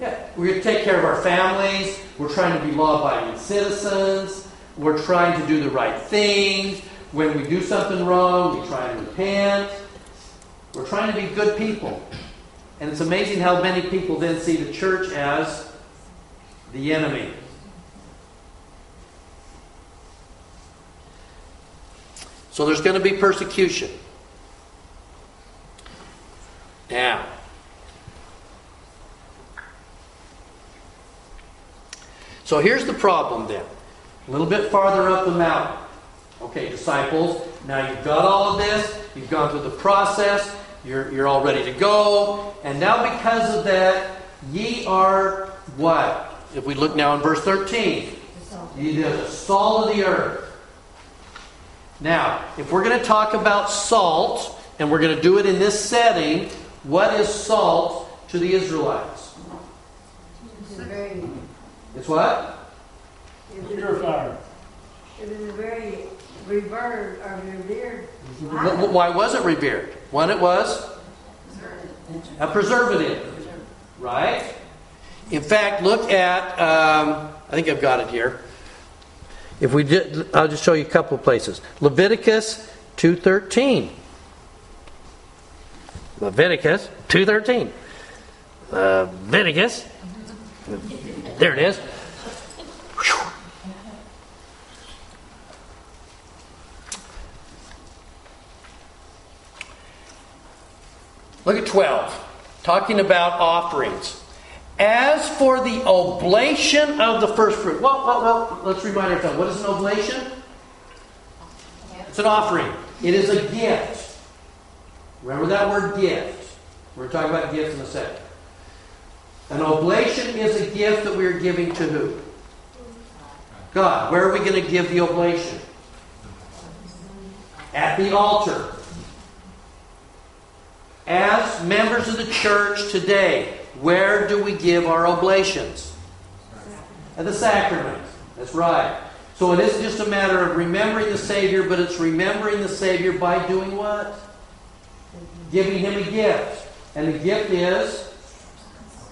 Yeah, we're going to take care of our families. We're trying to be law abiding citizens. We're trying to do the right things. When we do something wrong, we try and repent. We're trying to be good people. And it's amazing how many people then see the church as the enemy. So there's going to be persecution. Now, so here's the problem then. A little bit farther up the mountain. Okay, disciples, now you've got all of this, you've gone through the process, you're, you're all ready to go, and now because of that, ye are what? If we look now in verse 13, He is the salt of the earth. Now, if we're going to talk about salt, and we're going to do it in this setting, what is salt to the Israelites? It's a Purifier. It was a very revered or revered. Wh- wh- Why was it revered? One, it was a preservative, right? In fact, look at, um, I think I've got it here. If we did, I'll just show you a couple of places. Leviticus 2.13. Leviticus 2.13. Leviticus. There it is. Look at 12, talking about offerings. As for the oblation of the first fruit, well, well, well let's remind ourselves what is an oblation? It's an offering, it is a gift. Remember that word gift. We're talking about gifts in a second. An oblation is a gift that we're giving to who? God. Where are we going to give the oblation? At the altar. As members of the church today, where do we give our oblations? At the sacrament. That's right. So it isn't just a matter of remembering the Savior, but it's remembering the Savior by doing what? Giving Him a gift. And the gift is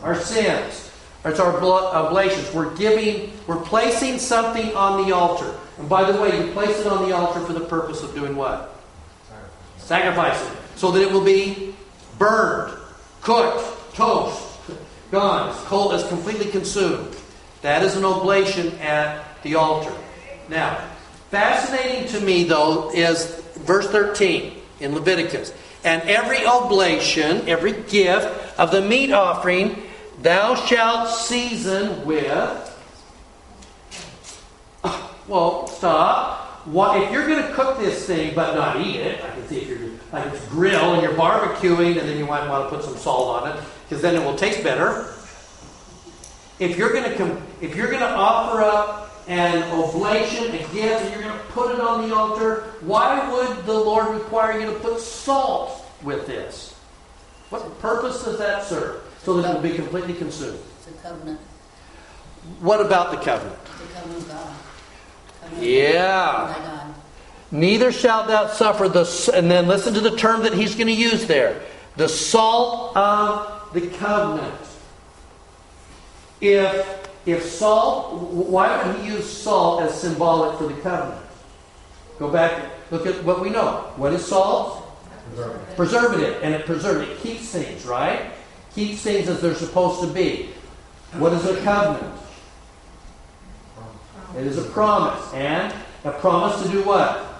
our sins. It's our blood oblations. We're giving, we're placing something on the altar. And by the way, you place it on the altar for the purpose of doing what? Sacrificing. So that it will be burned, cooked, toast, gone, it's cold, it's completely consumed. That is an oblation at the altar. Now, fascinating to me though is verse 13 in Leviticus. And every oblation, every gift of the meat offering, thou shalt season with. Well, stop. What, if you're going to cook this thing but not eat it, I can see if you're like it's grill and you're barbecuing, and then you might want to put some salt on it because then it will taste better. If you're going to com- if you're going to offer up an oblation, a gift, and you're going to put it on the altar, why would the Lord require you to put salt with this? What purpose does that serve? So that it will be completely consumed. It's a covenant. What about the covenant? A covenant of God. Covenant Yeah. Oh, Neither shalt thou suffer the, and then listen to the term that he's going to use there the salt of the covenant. If, if salt, why would he use salt as symbolic for the covenant? Go back, look at what we know. What is salt? Preservative. Preservative, and it preserves, it keeps things, right? Keeps things as they're supposed to be. What is a covenant? It is a promise, and a promise to do what?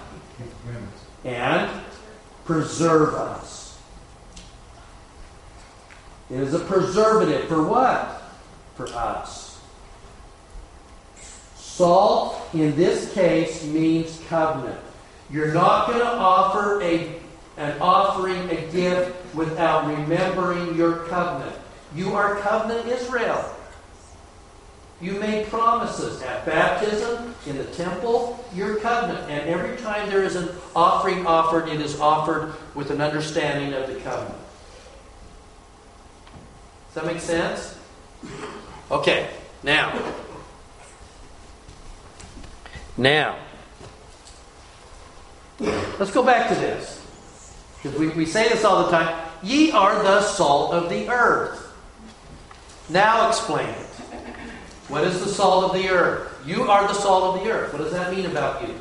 and preserve us. It is a preservative for what? For us. Salt, in this case, means covenant. You're not going to offer a, an offering, a gift, without remembering your covenant. You are covenant Israel. You made promises at baptism, in the temple, your covenant. And every time there is an offering offered, it is offered with an understanding of the covenant. Does that make sense? Okay, now. Now. Let's go back to this. Because we, we say this all the time. Ye are the salt of the earth. Now explain it. What is the salt of the earth? You are the salt of the earth. What does that mean about you?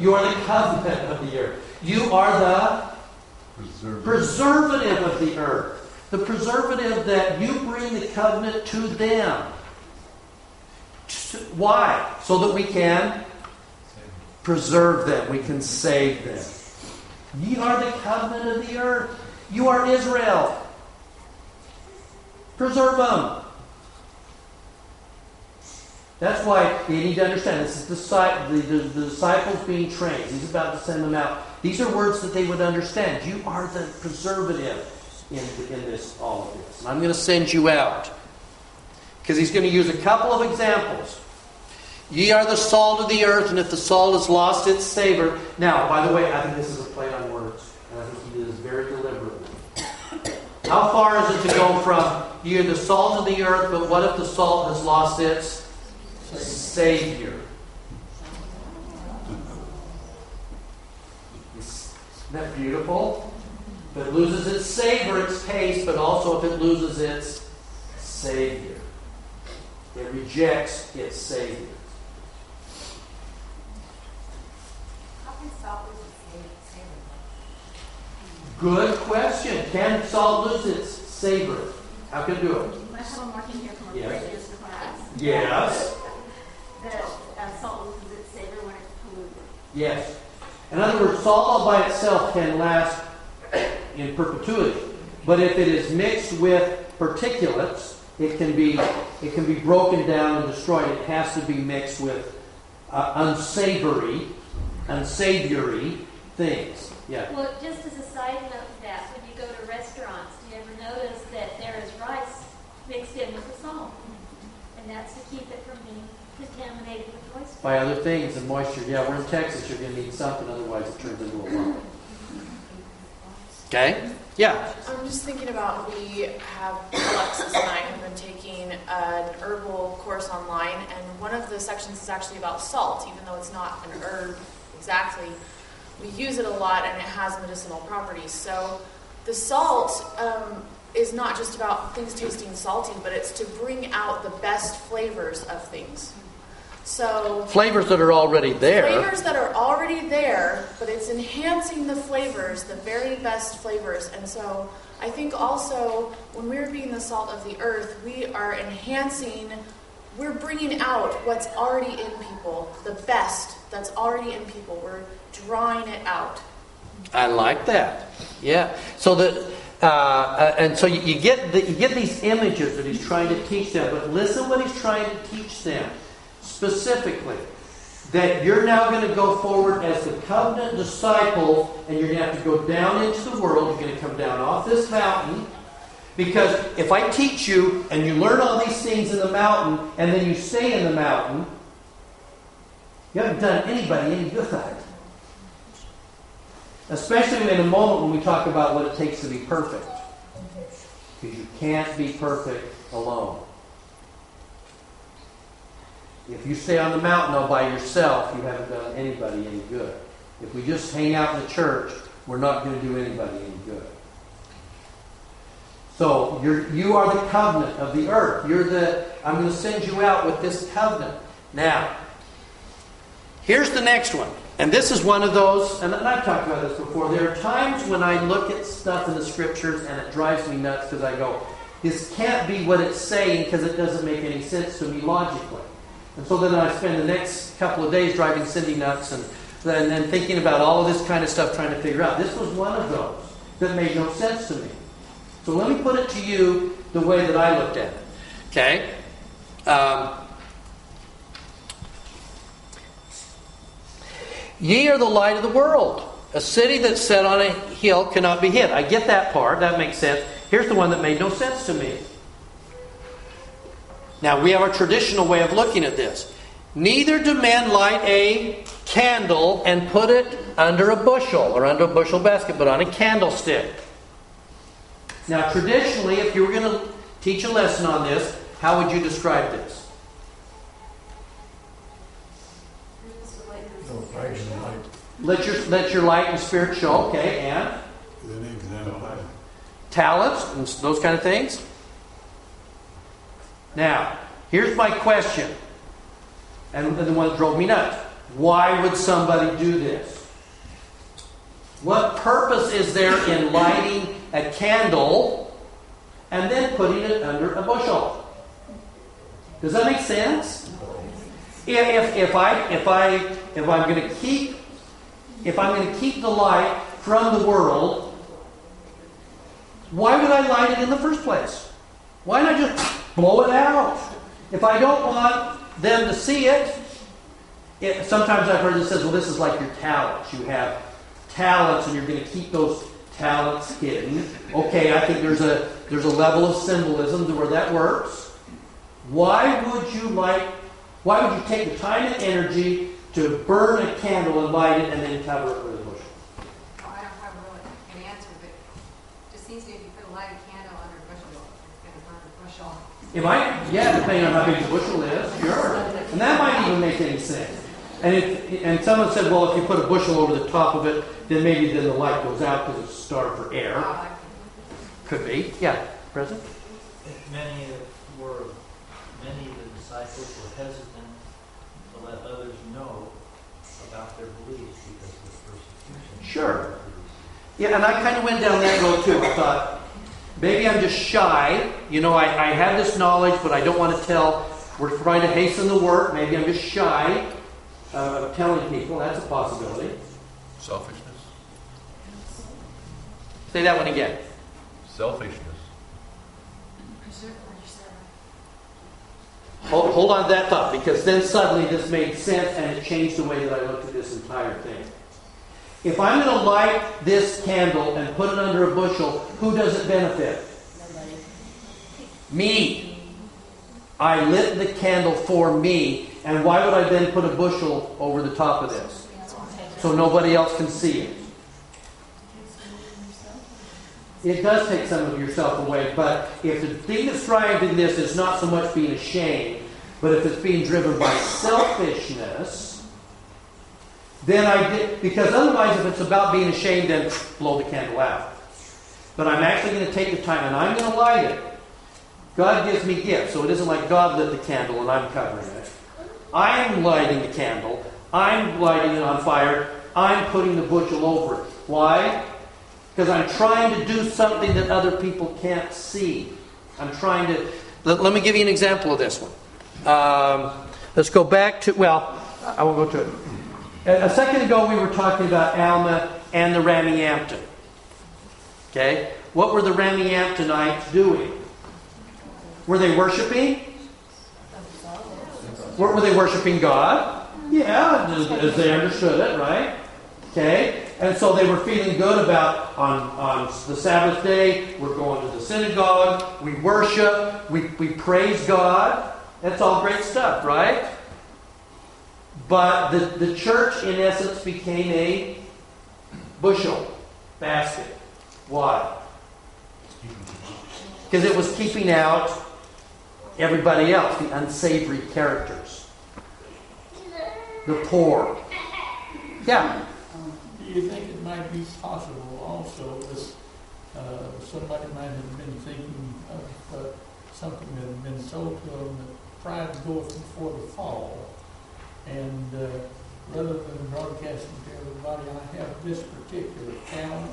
You are the covenant of the earth. You are the preservative of the earth. The preservative that you bring the covenant to them. Why? So that we can preserve them, we can save them. Ye are the covenant of the earth. You are Israel. Preserve them. That's why you need to understand this is the, the, the, disciples being trained. He's about to send them out. These are words that they would understand. You are the preservative in, in this all of this. And I'm going to send you out. Because he's going to use a couple of examples. Ye are the salt of the earth, and if the salt has lost its savor. Now, by the way, I think this is a play on words, and I think he did this very deliberately. How far is it to go from ye are the salt of the earth, but what if the salt has lost its savior? Isn't that beautiful? If it loses its savor, its taste, but also if it loses its savior. It rejects its savior. How can salt lose its savor? Good question. Can salt lose its savor? How can it do it? I have a marking here from a Yes. previous class. Yes. That uh, salt loses its savor when it's polluted. Yes. In other words, salt all by itself can last in perpetuity. But if it is mixed with particulates, it can be it can be broken down and destroyed. It has to be mixed with uh, unsavory, unsavory things. Yeah. Well, just as a side note to that, when you go to restaurants, do you ever notice that there is rice mixed in with the salt? And that's to keep it from being contaminated with moisture. By other things and moisture. Yeah, we're in Texas. You're going to need something, otherwise it turns into a lump. Okay. Yeah. I'm just thinking about we have Alexis and I have been taking an herbal course online, and one of the sections is actually about salt, even though it's not an herb exactly. We use it a lot, and it has medicinal properties. So the salt um, is not just about things tasting salty, but it's to bring out the best flavors of things. So Flavors that are already there. Flavors that are already there, but it's enhancing the flavors, the very best flavors. And so I think also when we're being the salt of the earth, we are enhancing, we're bringing out what's already in people, the best that's already in people. We're drawing it out. I like that. Yeah. So that, uh, uh, and so you, you get the, you get these images that he's trying to teach them. But listen, what he's trying to teach them specifically. That you're now going to go forward as the covenant disciple, and you're going to have to go down into the world. You're going to come down off this mountain. Because if I teach you and you learn all these things in the mountain, and then you stay in the mountain, you haven't done anybody any good. Especially in a moment when we talk about what it takes to be perfect. Because you can't be perfect alone. If you stay on the mountain all by yourself, you haven't done anybody any good. If we just hang out in the church, we're not going to do anybody any good. So you're, you are the covenant of the earth. You're the. I'm going to send you out with this covenant. Now, here's the next one. And this is one of those, and I've talked about this before. There are times when I look at stuff in the scriptures and it drives me nuts because I go, this can't be what it's saying because it doesn't make any sense to me logically. And so then I spend the next couple of days driving Cindy nuts and, and then thinking about all of this kind of stuff trying to figure out. This was one of those that made no sense to me. So let me put it to you the way that I looked at it. Okay? Um, Ye are the light of the world. A city that's set on a hill cannot be hid. I get that part. That makes sense. Here's the one that made no sense to me. Now, we have a traditional way of looking at this. Neither do men light a candle and put it under a bushel or under a bushel basket, but on a candlestick. Now, traditionally, if you were going to teach a lesson on this, how would you describe this? Let your, let your light and spirit show, okay, and? Talents and those kind of things. Now, here's my question, and the one that drove me nuts. Why would somebody do this? What purpose is there in lighting a candle and then putting it under a bushel? Does that make sense? If, if, I if I if I'm going to keep if I'm going to keep the light from the world, why would I light it in the first place? Why not just blow it out? If I don't want them to see it, it sometimes I've heard it says, well, this is like your talents. You have talents and you're going to keep those talents hidden. Okay, I think there's a there's a level of symbolism to where that works. Why would you like Why would you take the time and energy to burn a candle and light it and then cover it with a bushel? Well, I don't have really an answer, but it just seems to me if you put a lighted candle under a bushel, it's gonna burn the bushel. It might, yeah, depending on how big the bushel is, sure. And that might even make any sense. And if, and someone said, well, if you put a bushel over the top of it, then maybe then the light goes out because it's starved for air. Could be, yeah. Present? Many were, many of the disciples were hesitant to let others know about their beliefs because of the persecution. Sure. Yeah, and I kind of went down that road too. I thought, maybe I'm just shy. You know, I, I have this knowledge, but I don't want to tell. We're trying to hasten the work. Maybe I'm just shy uh, of telling people. That's a possibility. Selfishness. Say that one again. Selfishness. Hold, hold on to that thought, because then suddenly this made sense and it changed the way that I looked at this entire thing. If I'm going to light this candle and put it under a bushel, who does it benefit? Me. I lit the candle for me, and why would I then put a bushel over the top of this? So nobody else can see it. It does take some of yourself away, but if the thing that's driving this is not so much being ashamed, but if it's being driven by selfishness, then I did, because otherwise, if it's about being ashamed, then blow the candle out. But I'm actually going to take the time and I'm going to light it. God gives me gifts, so it isn't like God lit the candle and I'm covering it. I'm lighting the candle. I'm lighting it on fire. I'm putting the bushel over it. Why? Because I'm trying to do something that other people can't see. I'm trying to. Let, let me give you an example of this one. Um, let's go back to, well, I won't go to it. A, second ago, we were talking about Alma and the Rameumptom. Okay? What were the Rameumptomites doing? Were they worshiping? Were, were they worshiping God? Yeah, as, as they understood it, right? Okay? And so they were feeling good about on, on the Sabbath day, we're going to the synagogue, we worship, we, we praise God. That's all great stuff, right? But the, the church, in essence, became a bushel basket. Why? Because it was keeping out everybody else, the unsavory characters, the poor. Yeah. Do you think it might be possible also this, uh, somebody might have been thinking of uh, something that had been told to them that pride goeth before the fall, and uh, rather than broadcasting to everybody, I have this particular talent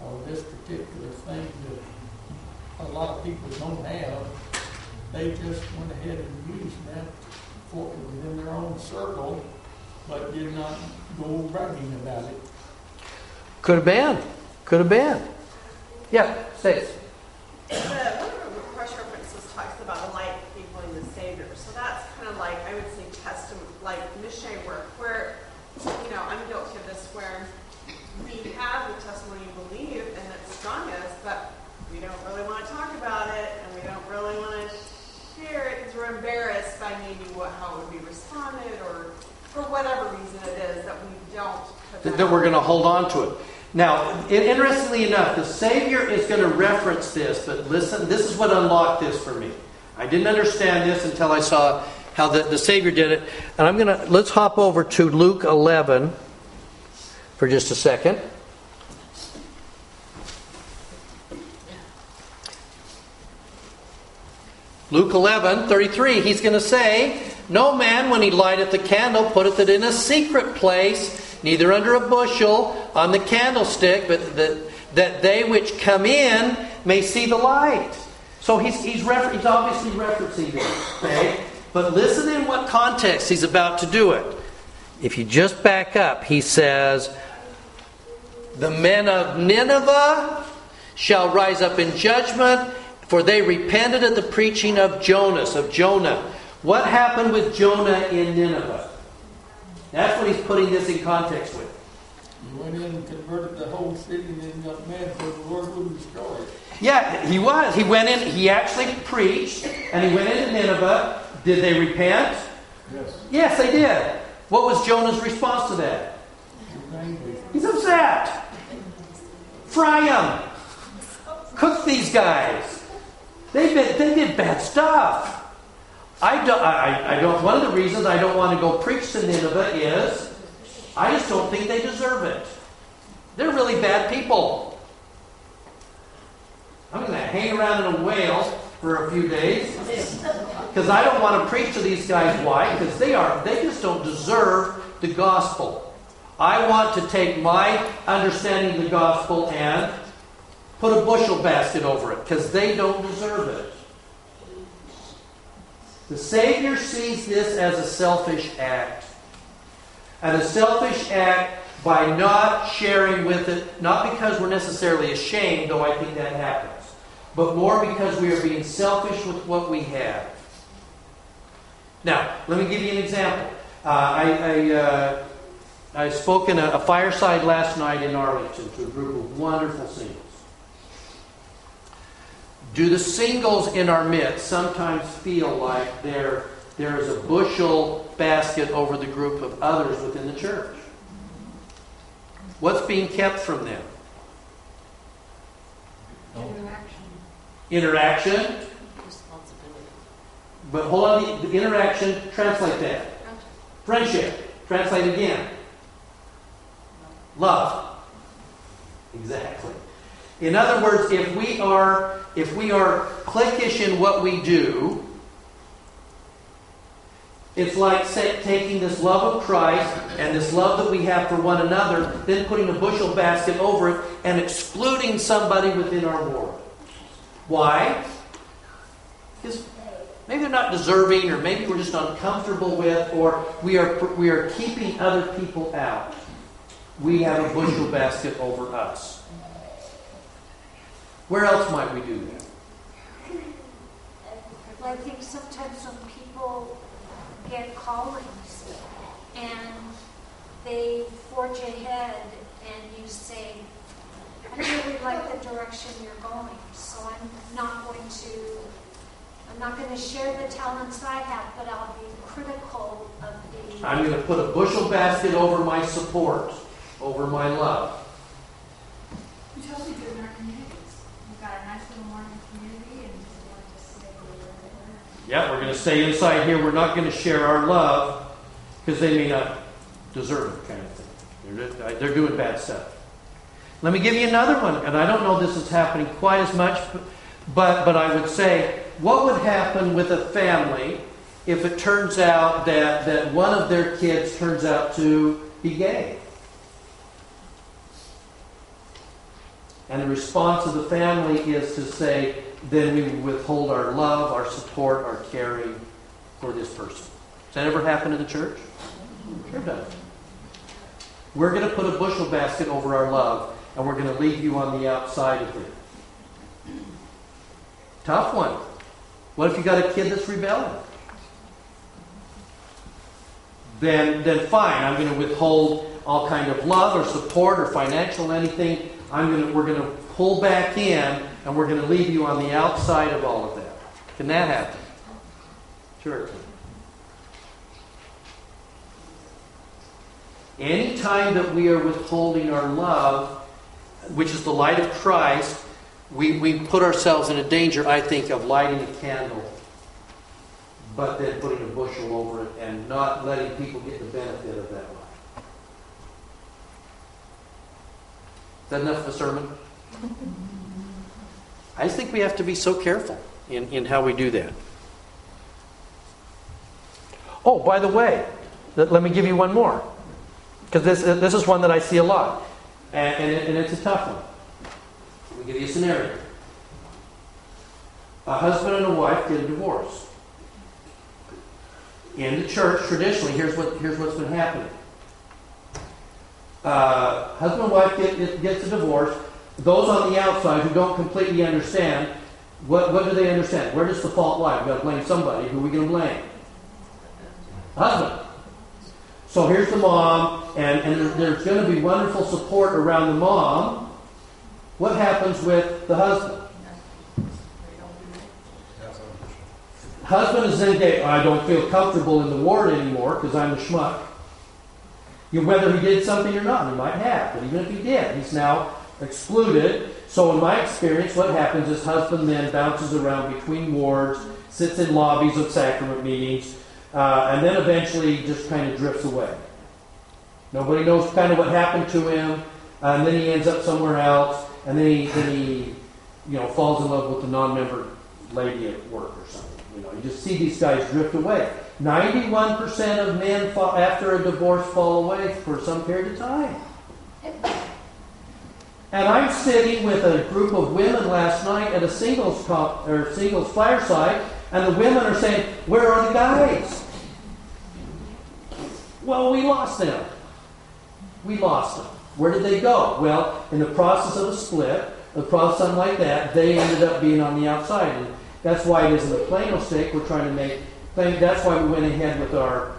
or this particular thing that a lot of people don't have, they just went ahead and used that for within their own circle, but did not go bragging about it. Could have been. Could have been. Yeah, say it. The, one of the cross references talks about a light equaling the Savior. So that's kind of like, I would say, testament, like missionary work, where, you know, I'm guilty of this, where we have the testimony you believe and it's strong us, but we don't really want to talk about it and we don't really want to share it because we're embarrassed by maybe what, how it would be responded or for whatever reason it is that we don't that, that we're going to hold on to it. Now, interestingly enough, the Savior is going to reference this, but listen, this is what unlocked this for me. I didn't understand this until I saw how the, the Savior did it. And I'm going to, let's hop over to Luke 11 for just a second. Luke 11, 33, he's going to say, No man, when he lighteth the candle, putteth it in a secret place, neither under a bushel on the candlestick, but that, that they which come in may see the light. So he's, he's, refer- he's obviously referencing this, okay? But listen in what context he's about to do it. If you just back up, he says, The men of Nineveh shall rise up in judgment, for they repented at the preaching of Jonas, of Jonah. What happened with Jonah in Nineveh? That's what he's putting this in context with. He went in and converted the whole city and then got mad because the Lord wouldn't destroy it. Yeah, he was. He went in, he actually preached, and he went into Nineveh. Did they repent? Yes. Yes, they did. What was Jonah's response to that? He's upset. Fry them. Cook these guys. They been, they did bad stuff. I don't, I, I don't. One of the reasons I don't want to go preach to Nineveh is I just don't think they deserve it. They're really bad people. I'm going to hang around in a whale for a few days because I don't want to preach to these guys. Why? Because they are they just don't deserve the gospel. I want to take my understanding of the gospel and put a bushel basket over it because they don't deserve it. The Savior sees this as a selfish act. And a selfish act by not sharing with it, not because we're necessarily ashamed, though I think that happens, but more because we are being selfish with what we have. Now, let me give you an example. Uh, I, I, uh, I spoke in a, a fireside last night in Arlington to a group of wonderful singles. Do the singles in our midst sometimes feel like there, there is a bushel basket over the group of others within the church? What's being kept from them? Interaction. Interaction. Responsibility. But hold on, the, interaction, translate that. Friendship. Translate again. Love. Exactly. In other words, if we are if we are cliquish in what we do, it's like say, taking this love of Christ and this love that we have for one another, then putting a bushel basket over it and excluding somebody within our world. Why? Because maybe they're not deserving, or maybe we're just uncomfortable with, or we are we are keeping other people out. We have a bushel basket over us. Where else might we do that? I think sometimes when people get callings and they forge ahead and you say, I really like the direction you're going, so I'm not going to, I'm not going to share the talents I have, but I'll be critical of the. I'm going to put a bushel basket over my support, over my love. We totally do in our communities. Yeah, we're going to stay inside here. We're not going to share our love because they may not deserve it, kind of thing. They're, they're doing bad stuff. Let me give you another one, and I don't know this is happening quite as much, but, but I would say, what would happen with a family if it turns out that, that one of their kids turns out to be gay? And the response of the family is to say, then we withhold our love, our support, our caring for this person. Does that ever happen in the church? Sure does. We're going to put a bushel basket over our love, and we're going to leave you on the outside of it. Tough one. What if you got a kid that's rebelling? Then, then fine. I'm going to withhold all kind of love or support or financial anything. I'm to, we're going to pull back in, and we're going to leave you on the outside of all of that. Can that happen? Sure. Anytime that we are withholding our love, which is the light of Christ, we, we put ourselves in a danger, I think, of lighting a candle, but then putting a bushel over it and not letting people get the benefit of that light. That enough of a sermon? I think we have to be so careful in, in how we do that. Oh, by the way, let, me give you one more. Because this, this is one that I see a lot. And, and, and it's a tough one. Let me give you a scenario. A husband and a wife get a divorce. In the church, traditionally, here's, what, here's what's been happening. Uh, husband and wife get, get, gets a divorce. Those on the outside who don't completely understand, what, what do they understand? Where does the fault lie? We've got to blame somebody. Who are we going to blame? Husband. So here's the mom, and, and there's going to be wonderful support around the mom. What happens with the husband? husband is then. I don't feel comfortable in the ward anymore because I'm a schmuck. You know, whether he did something or not, he might have, but even if he did, he's now excluded. So, in my experience, what happens is husband then bounces around between wards, sits in lobbies of sacrament meetings, uh, and then eventually just kind of drifts away. Nobody knows kind of what happened to him, and then he ends up somewhere else, and then he, then he you know, falls in love with a non-member lady at work or something. You know, you just see these guys drift away. 91% of men fall, after a divorce fall away for some period of time. And I'm sitting with a group of women last night at a singles comp, or singles fireside, and the women are saying, "Where are the guys?" Well, we lost them. We lost them. Where did they go? Well, in the process of a split, a process something like that, they ended up being on the outside. And that's why it isn't a Plano stake. We're trying to make. That's why we went ahead with our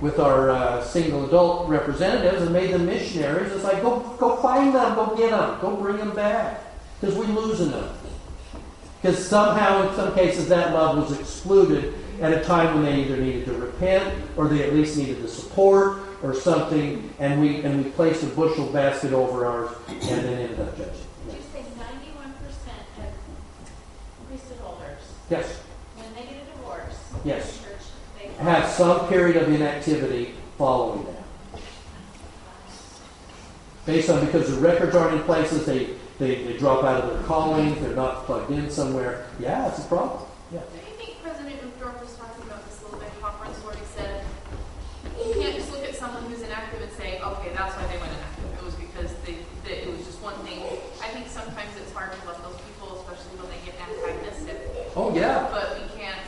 with our uh, single adult representatives and made them missionaries. It's like go go find them, go get them, go bring them back because we're losing them. Because somehow, in some cases, that love was excluded at a time when they either needed to repent or they at least needed the support or something, and we and we placed a bushel basket over ours and then ended up judging. Did you say ninety-one percent of priesthood holders, Yes. when they get a divorce, Yes. Have some period of inactivity following that. Based on because the records aren't in places, they, they, they drop out of their calling, they're not plugged in somewhere. Yeah, it's a problem. Yeah. Do you think President Uchtdorf was talking about this a little bit conference where he said you can't just look at someone who's inactive and say, okay, that's why they went inactive. It was because they, it was just one thing. I think sometimes it's hard to love those people, especially when they get antagonistic. Oh, yeah. But we can't.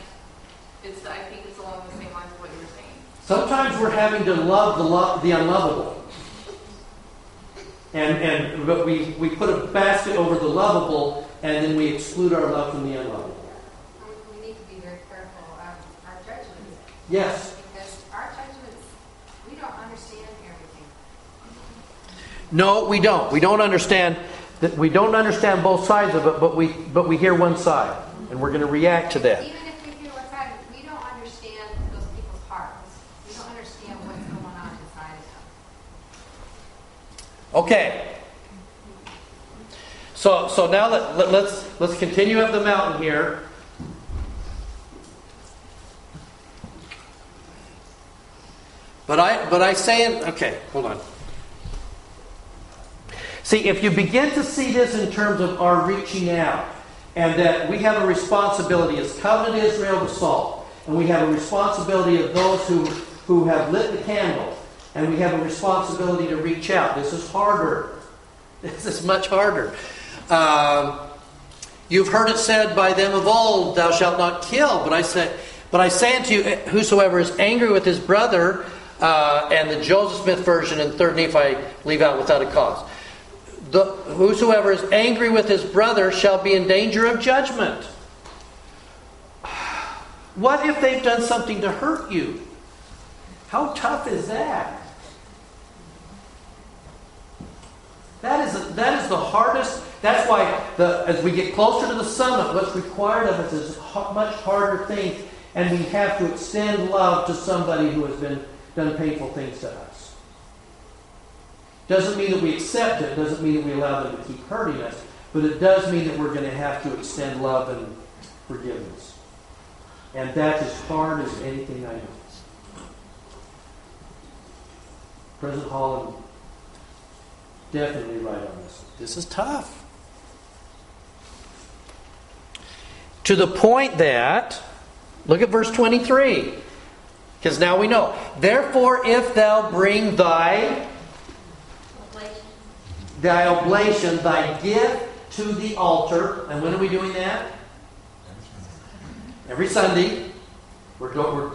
It's I think it's along the same lines of what you were saying. Sometimes we're having to love the, lo- the unlovable. And, and but we, we put a basket over the lovable, and then we exclude our love from the unlovable. We need to be very careful of our judgments. Yes. Because our judgments, we don't understand everything. No, we don't. We don't understand that we don't understand both sides of it, but we but we hear one side, and we're going to react to that. Even if we hear what's happening, we don't understand those people's hearts. We don't understand what's going on inside of them. Okay. So so now let, let, let's let's continue up the mountain here. But I but I say it okay, hold on. See, if you begin to see this in terms of our reaching out, and that we have a responsibility as covenant Israel to salt, and we have a responsibility of those who, who have lit the candle, and we have a responsibility to reach out. This is harder. *laughs* This is much harder. Um, you've heard it said by them of old, "Thou shalt not kill." But I say, but I say unto you, whosoever is angry with his brother, uh, and the Joseph Smith version and Third Nephi leave out without a cause. The, whosoever is angry with his brother shall be in danger of judgment. *sighs* What if they've done something to hurt you? How tough is that? That is, that is the hardest. That's why, the, as we get closer to the summit, what's required of us is a much harder things, and we have to extend love to somebody who has been done painful things to us. Doesn't mean that we accept it, doesn't mean that we allow them to keep hurting us, but it does mean that we're going to have to extend love and forgiveness. And that's as hard as anything I know. President Holland definitely right on this. This is tough. To the point that, look at verse 23. Because now we know. Therefore, if thou bring thy thy oblation, thy gift to the altar, and when are we doing that? Every Sunday. We're, we're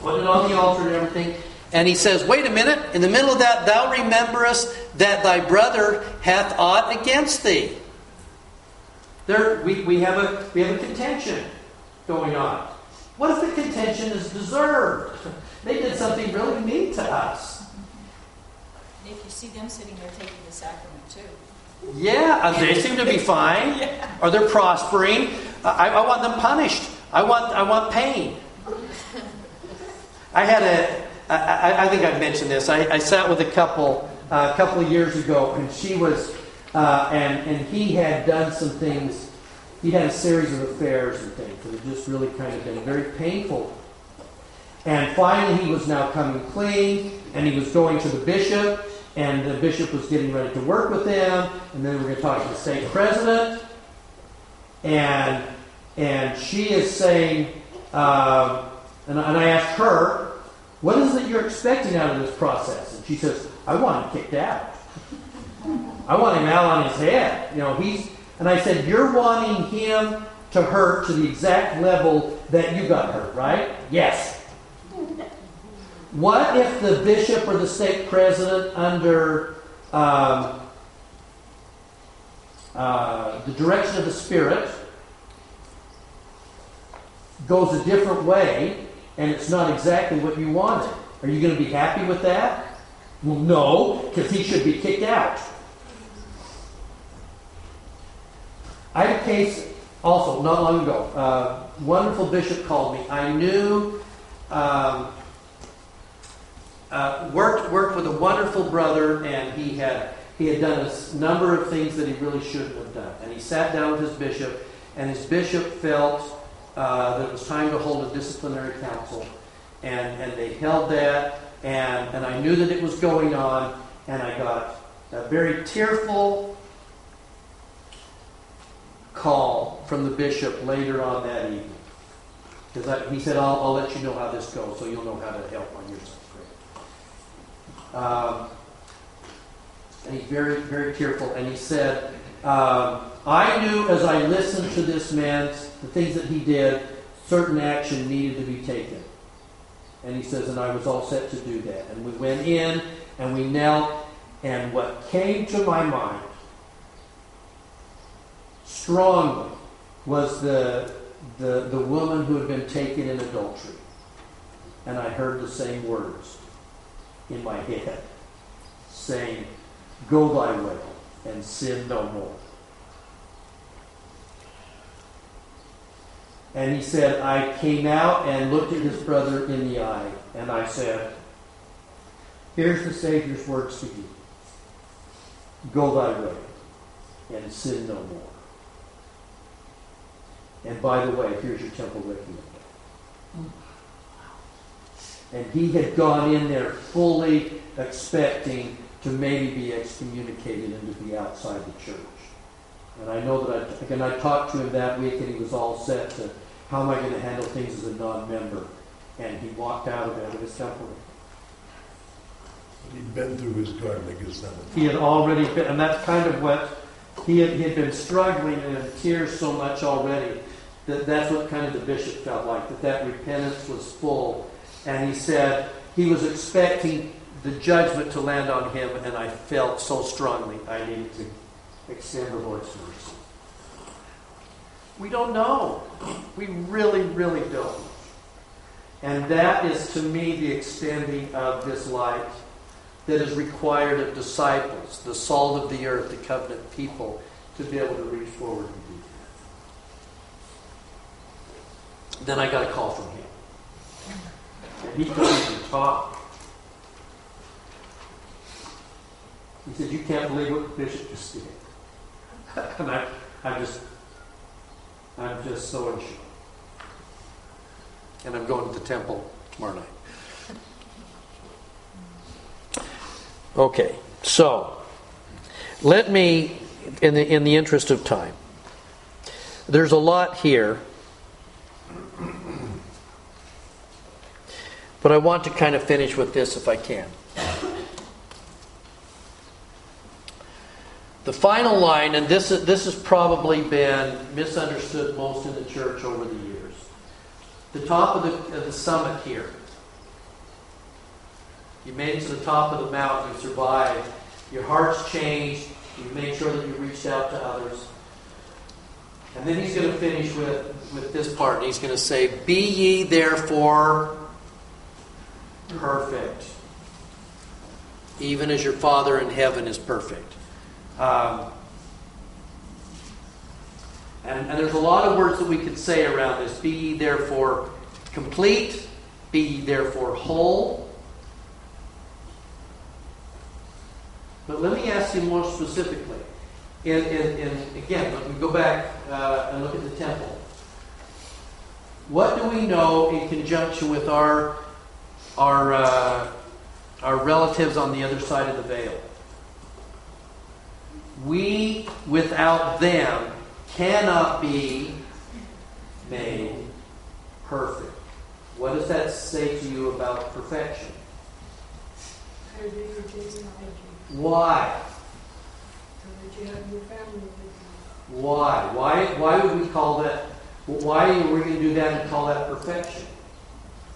putting it on the altar and everything. And he says, Wait a minute, in the middle of that, thou rememberest that thy brother hath aught against thee. There, we, we, have a, we have a contention going on. What if the contention is deserved? *laughs* They did something really mean to us. And if you see them sitting there taking the sacrament too. Yeah, uh, they seem to be fine, *laughs* or they're prospering. I, I want them punished. I want, I want pain. *laughs* I had a, I, I, I think I've mentioned this. I, I sat with a couple uh, a couple of years ago, and she was, uh, and and he had done some things. He had a series of affairs and things that had just really kind of been very painful. And finally, he was now coming clean, and he was going to the bishop, and the bishop was getting ready to work with him, and then we we're going to talk to the stake president, and and she is saying, uh, and, and I asked her, what is it you're expecting out of this process? And she says, I want him kicked out. I want him out on his head. You know, he's and I said, You're wanting him to hurt to the exact level that you got hurt, right? Yes. What if the bishop or the stake president, under um, uh, the direction of the Spirit, goes a different way and it's not exactly what you wanted? Are you going to be happy with that? Well, no, because he should be kicked out. I had a case also not long ago. Uh, wonderful bishop called me. I knew um, uh, worked worked with a wonderful brother, and he had he had done a number of things that he really shouldn't have done. And he sat down with his bishop, and his bishop felt uh, that it was time to hold a disciplinary council, and and they held that, and and I knew that it was going on, and I got a very tearful call from the bishop later on that evening. Because he said, I'll, I'll, let you know how this goes so you'll know how to help on your side. Um, and he's very, very tearful. And he said, um, I knew as I listened to this man, the things that he did, certain action needed to be taken. And he says, and I was all set to do that. And we went in and we knelt, and what came to my mind strongly was the, the, the woman who had been taken in adultery. And I heard the same words in my head saying, Go thy way and sin no more. And he said, I came out and looked at his brother in the eye, and I said, Here's the Savior's words to you Go thy way and sin no more. And by the way, here's your temple recommend. And he had gone in there fully expecting to maybe be excommunicated and to be outside the church. And I know that I, again, I talked to him that week and he was all set to how am I going to handle things as a non-member. And he walked out of it with his temple. He'd been through his garden of Gethsemane. He had already been, and that's kind of what he had, he had been struggling and in tears so much already that that's what kind of the bishop felt like, that that repentance was full. And he said he was expecting the judgment to land on him, and I felt so strongly I needed to extend the Lord's mercy. We don't know. We really, really don't. And that is to me the extending of this light that is required of disciples, the salt of the earth, the covenant people, to be able to reach forward and do that. Then I got a call from him. And he couldn't even talk. He said, You can't believe what the bishop just did. *laughs* and I, I just, I'm just so in shock. And I'm going to the temple tomorrow night. Okay, so let me, in the, in the interest of time, there's a lot here, but I want to kind of finish with this if I can. The final line, and this, this has probably been misunderstood most in the church over the years. The top of the, of the summit here. You made it to the top of the mountain, you survived. Your heart's changed. You made sure that you reached out to others. And then he's going to finish with, with this part, and he's going to say, Be ye therefore perfect, even as your Father in heaven is perfect. Um, and, and there's a lot of words that we could say around this. Be ye therefore complete, Be ye therefore whole. But let me ask you more specifically. And, again, let me go back uh, and look at the temple. What do we know in conjunction with our our uh, our relatives on the other side of the veil? We, without them, cannot be made perfect. What does that say to you about perfection? Why? Why? Why? Why would we call that? Why are we going to do that and call that perfection?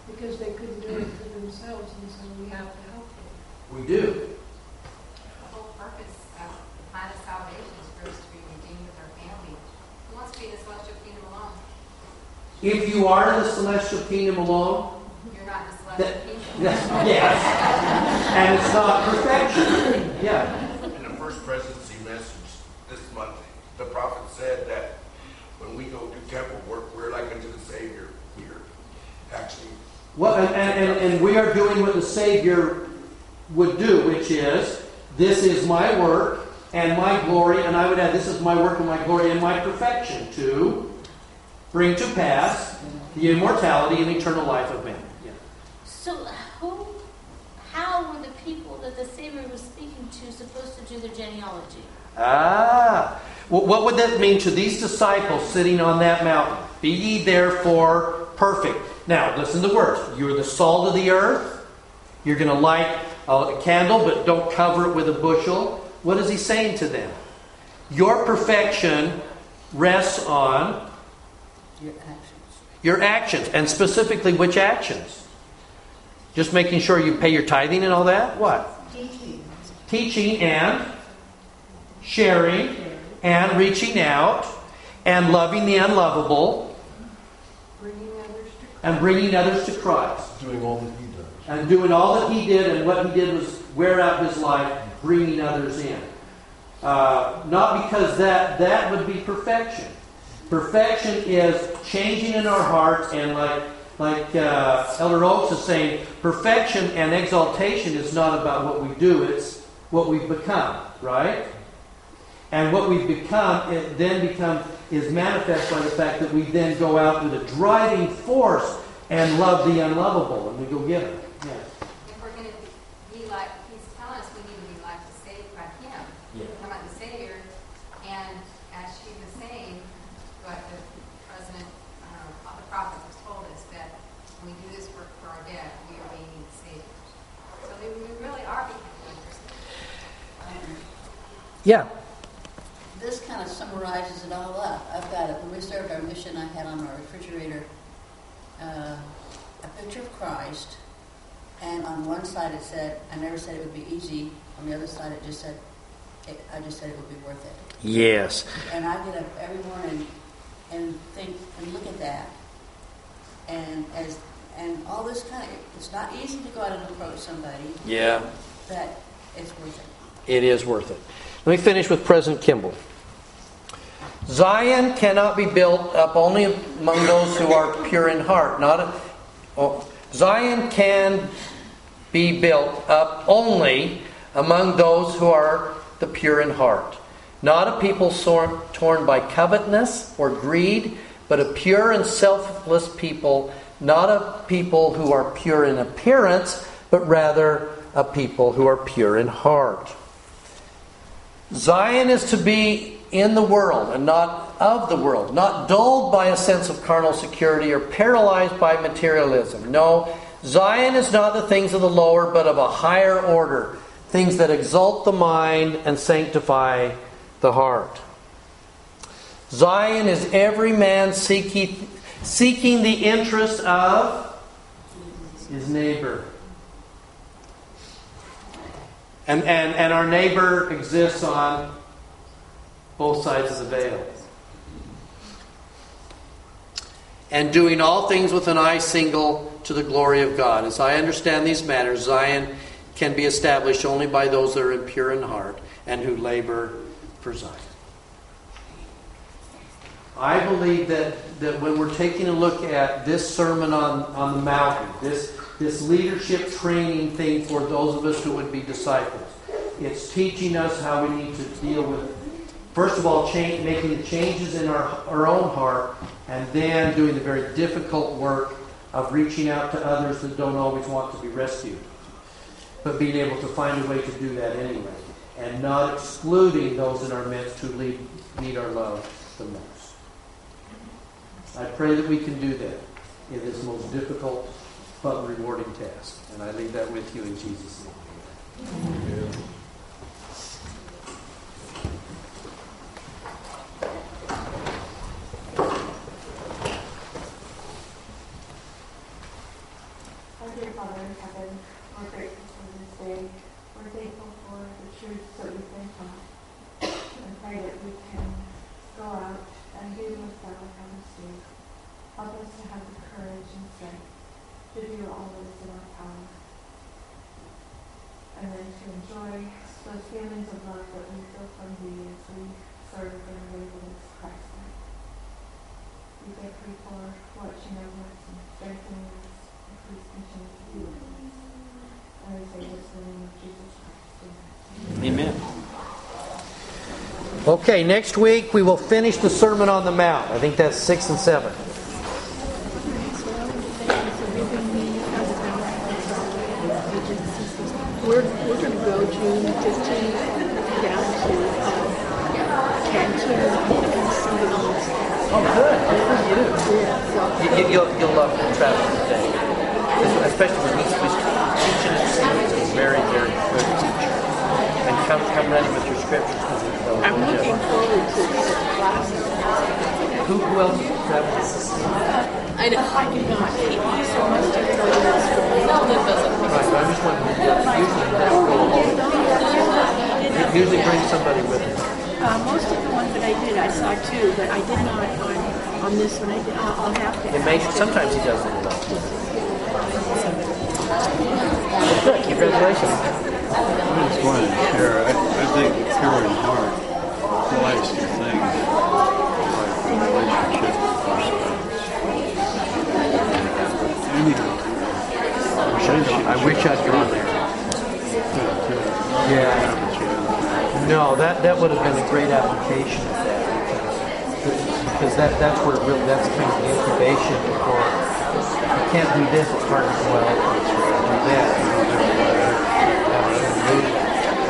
Because they couldn't do it for themselves, and so we have to help them. We do. The whole purpose of the plan of salvation is for us to be redeemed with our family. Who wants to be in the celestial kingdom alone? If you are in the celestial kingdom alone, You're not in the celestial that, kingdom. *laughs* that- yes, and it's not perfection. Yeah. In the first presidency message this month, the prophet said that when we go do temple work, we're like unto the Savior here. Actually, What, and, and, and we are doing what the Savior would do, which is, this is my work and my glory, and I would add, this is my work and my glory and my perfection to bring to pass the immortality and eternal life of man. Yeah. So who, how were the people that the Savior was speaking to supposed to do their genealogy? Ah, Well, what would that mean to these disciples sitting on that mountain? Be ye therefore perfect. Now, listen to the words. You're the salt of the earth. You're going to light a candle, but don't cover it with a bushel. What is he saying to them? Your perfection rests on Your actions. your actions, and specifically which actions? Just making sure you pay your tithing and all that? What? Teaching. Teaching and sharing and reaching out and loving the unlovable Bringing others to and bringing others to Christ. Doing all that he does. And doing all that he did, and what he did was wear out his life, bringing others in. Uh, not because that that would be perfection. Perfection is changing in our hearts, and like like uh, Elder Oaks is saying, perfection and exaltation is not about what we do; it's what we've become, right? And what we've become, it then becomes is manifest by the fact that we then go out with a driving force and love the unlovable, and we go get it. Yes. If we're going to be like, he's telling us we need to be like the Savior, like him. Yeah. Come out the Savior, and as she was saying, what the president, uh, the prophet has told us, that when we do this work for our dead, we are being saviors. So we we really are becoming like Yeah. This kind of summarizes it all up. I've got it. When we served our mission, I had on my refrigerator uh, a picture of Christ, and on one side it said, I never said it would be easy. On the other side, it just said, it, I just said it would be worth it. Yes. And I get up every morning and think and look at that, and as and all this kind of, it's not easy to go out and approach somebody, Yeah. but it's worth it. It is worth it. Let me finish with President Kimball. Zion cannot be built up only among those who are pure in heart. Not a, oh, Zion can be built up only among those who are the pure in heart. Not a people torn by covetousness or greed, but a pure and selfless people. Not a people who are pure in appearance, but rather a people who are pure in heart. Zion is to be in the world and not of the world, not dulled by a sense of carnal security or paralyzed by materialism. No, Zion is not the things of the lower, but of a higher order, things that exalt the mind and sanctify the heart. Zion is every man seeking, seeking the interest of his neighbor. And, and, and our neighbor exists on both sides of the veil. And doing all things with an eye single to the glory of God. As I understand these matters, Zion can be established only by those that are impure in heart and who labor for Zion. I believe that, that when we're taking a look at this Sermon on, on the Mountain, this, this leadership training thing for those of us who would be disciples, it's teaching us how we need to deal with, first of all, change, making the changes in our, our own heart, and then doing the very difficult work of reaching out to others that don't always want to be rescued, but being able to find a way to do that anyway, and not excluding those in our midst who need, need our love the most. I pray that we can do that in this most difficult but rewarding task. And I leave that with you in Jesus' name. Our dear Father in heaven, we're grateful for this day. We're thankful for the truths that we've been taught. And pray that we can go out and do with that we have received. Help us to have the courage and strength to do all that is in our power. And then to enjoy those feelings of love that we feel from thee as we serve in a way that is Christ-like. We thank you for watching over us and strengthening us. and Please continue to be with us. And we say this in the name of Jesus Christ. Amen. Amen. Okay, next week we will finish the Sermon on the Mount. I think that's six and seven. We're, we're going to go June 15th down to um, Cancun and see the Oh, good. Good for you. You, you, you'll, you'll love traveling today. Especially when he's, he's teaching at sea. He's a very, very good teacher. And come, come ready with your scriptures. Because they'll- I'm looking forward to the classes. Who, who else travels? I know. I do not. He, he so much to tell you this from me. Sheldon doesn't. Right, but I'm just wondering, usually that's cool. Usually bring somebody with him. Uh, most of the ones that I did, I saw too, but I did not on, on this one. I did, I'll, I'll have to. It may, sometimes he doesn't know. Good, congratulations. I just wanted to share, I, I think pure in things like the relationship with our spouse. I wish I'd gone there. Yeah. No, that, that would have been a great application of that because, because that, that's where really, that's kind of the incubation before you can't do this, it's hard to well, do that.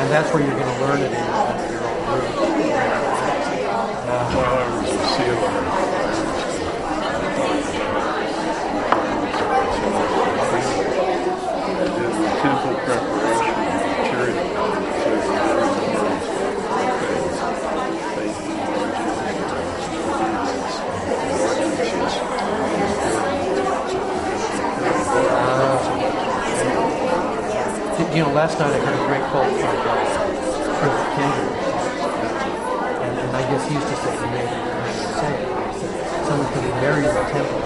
And that's where you're going to learn it in your own room. You know, last night I heard a great quote from uh, Chris Kendrick. And, and I guess he used to say, he made say someone could be buried in the temple.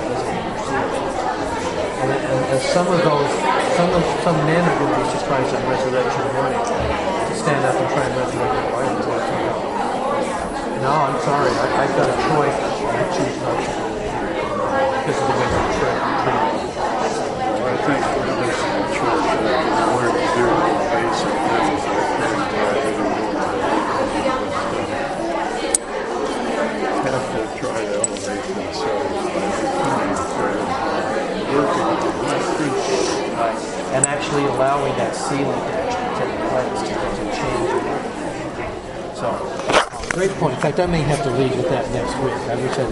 And, and, and some of those, some of, some men are going to be surprised on resurrection morning to stand up and try and resurrect their them. Oh, no, I'm sorry, I, I've got a choice I choose not to because of the way they're treated. I think the church have learned to do the basic things like have to try to elevate themselves by becoming friends, working on friendship. Right. And actually allowing that sealing to actually take place to, to change. So, great point. In fact, I may have to leave with that next week. I wish I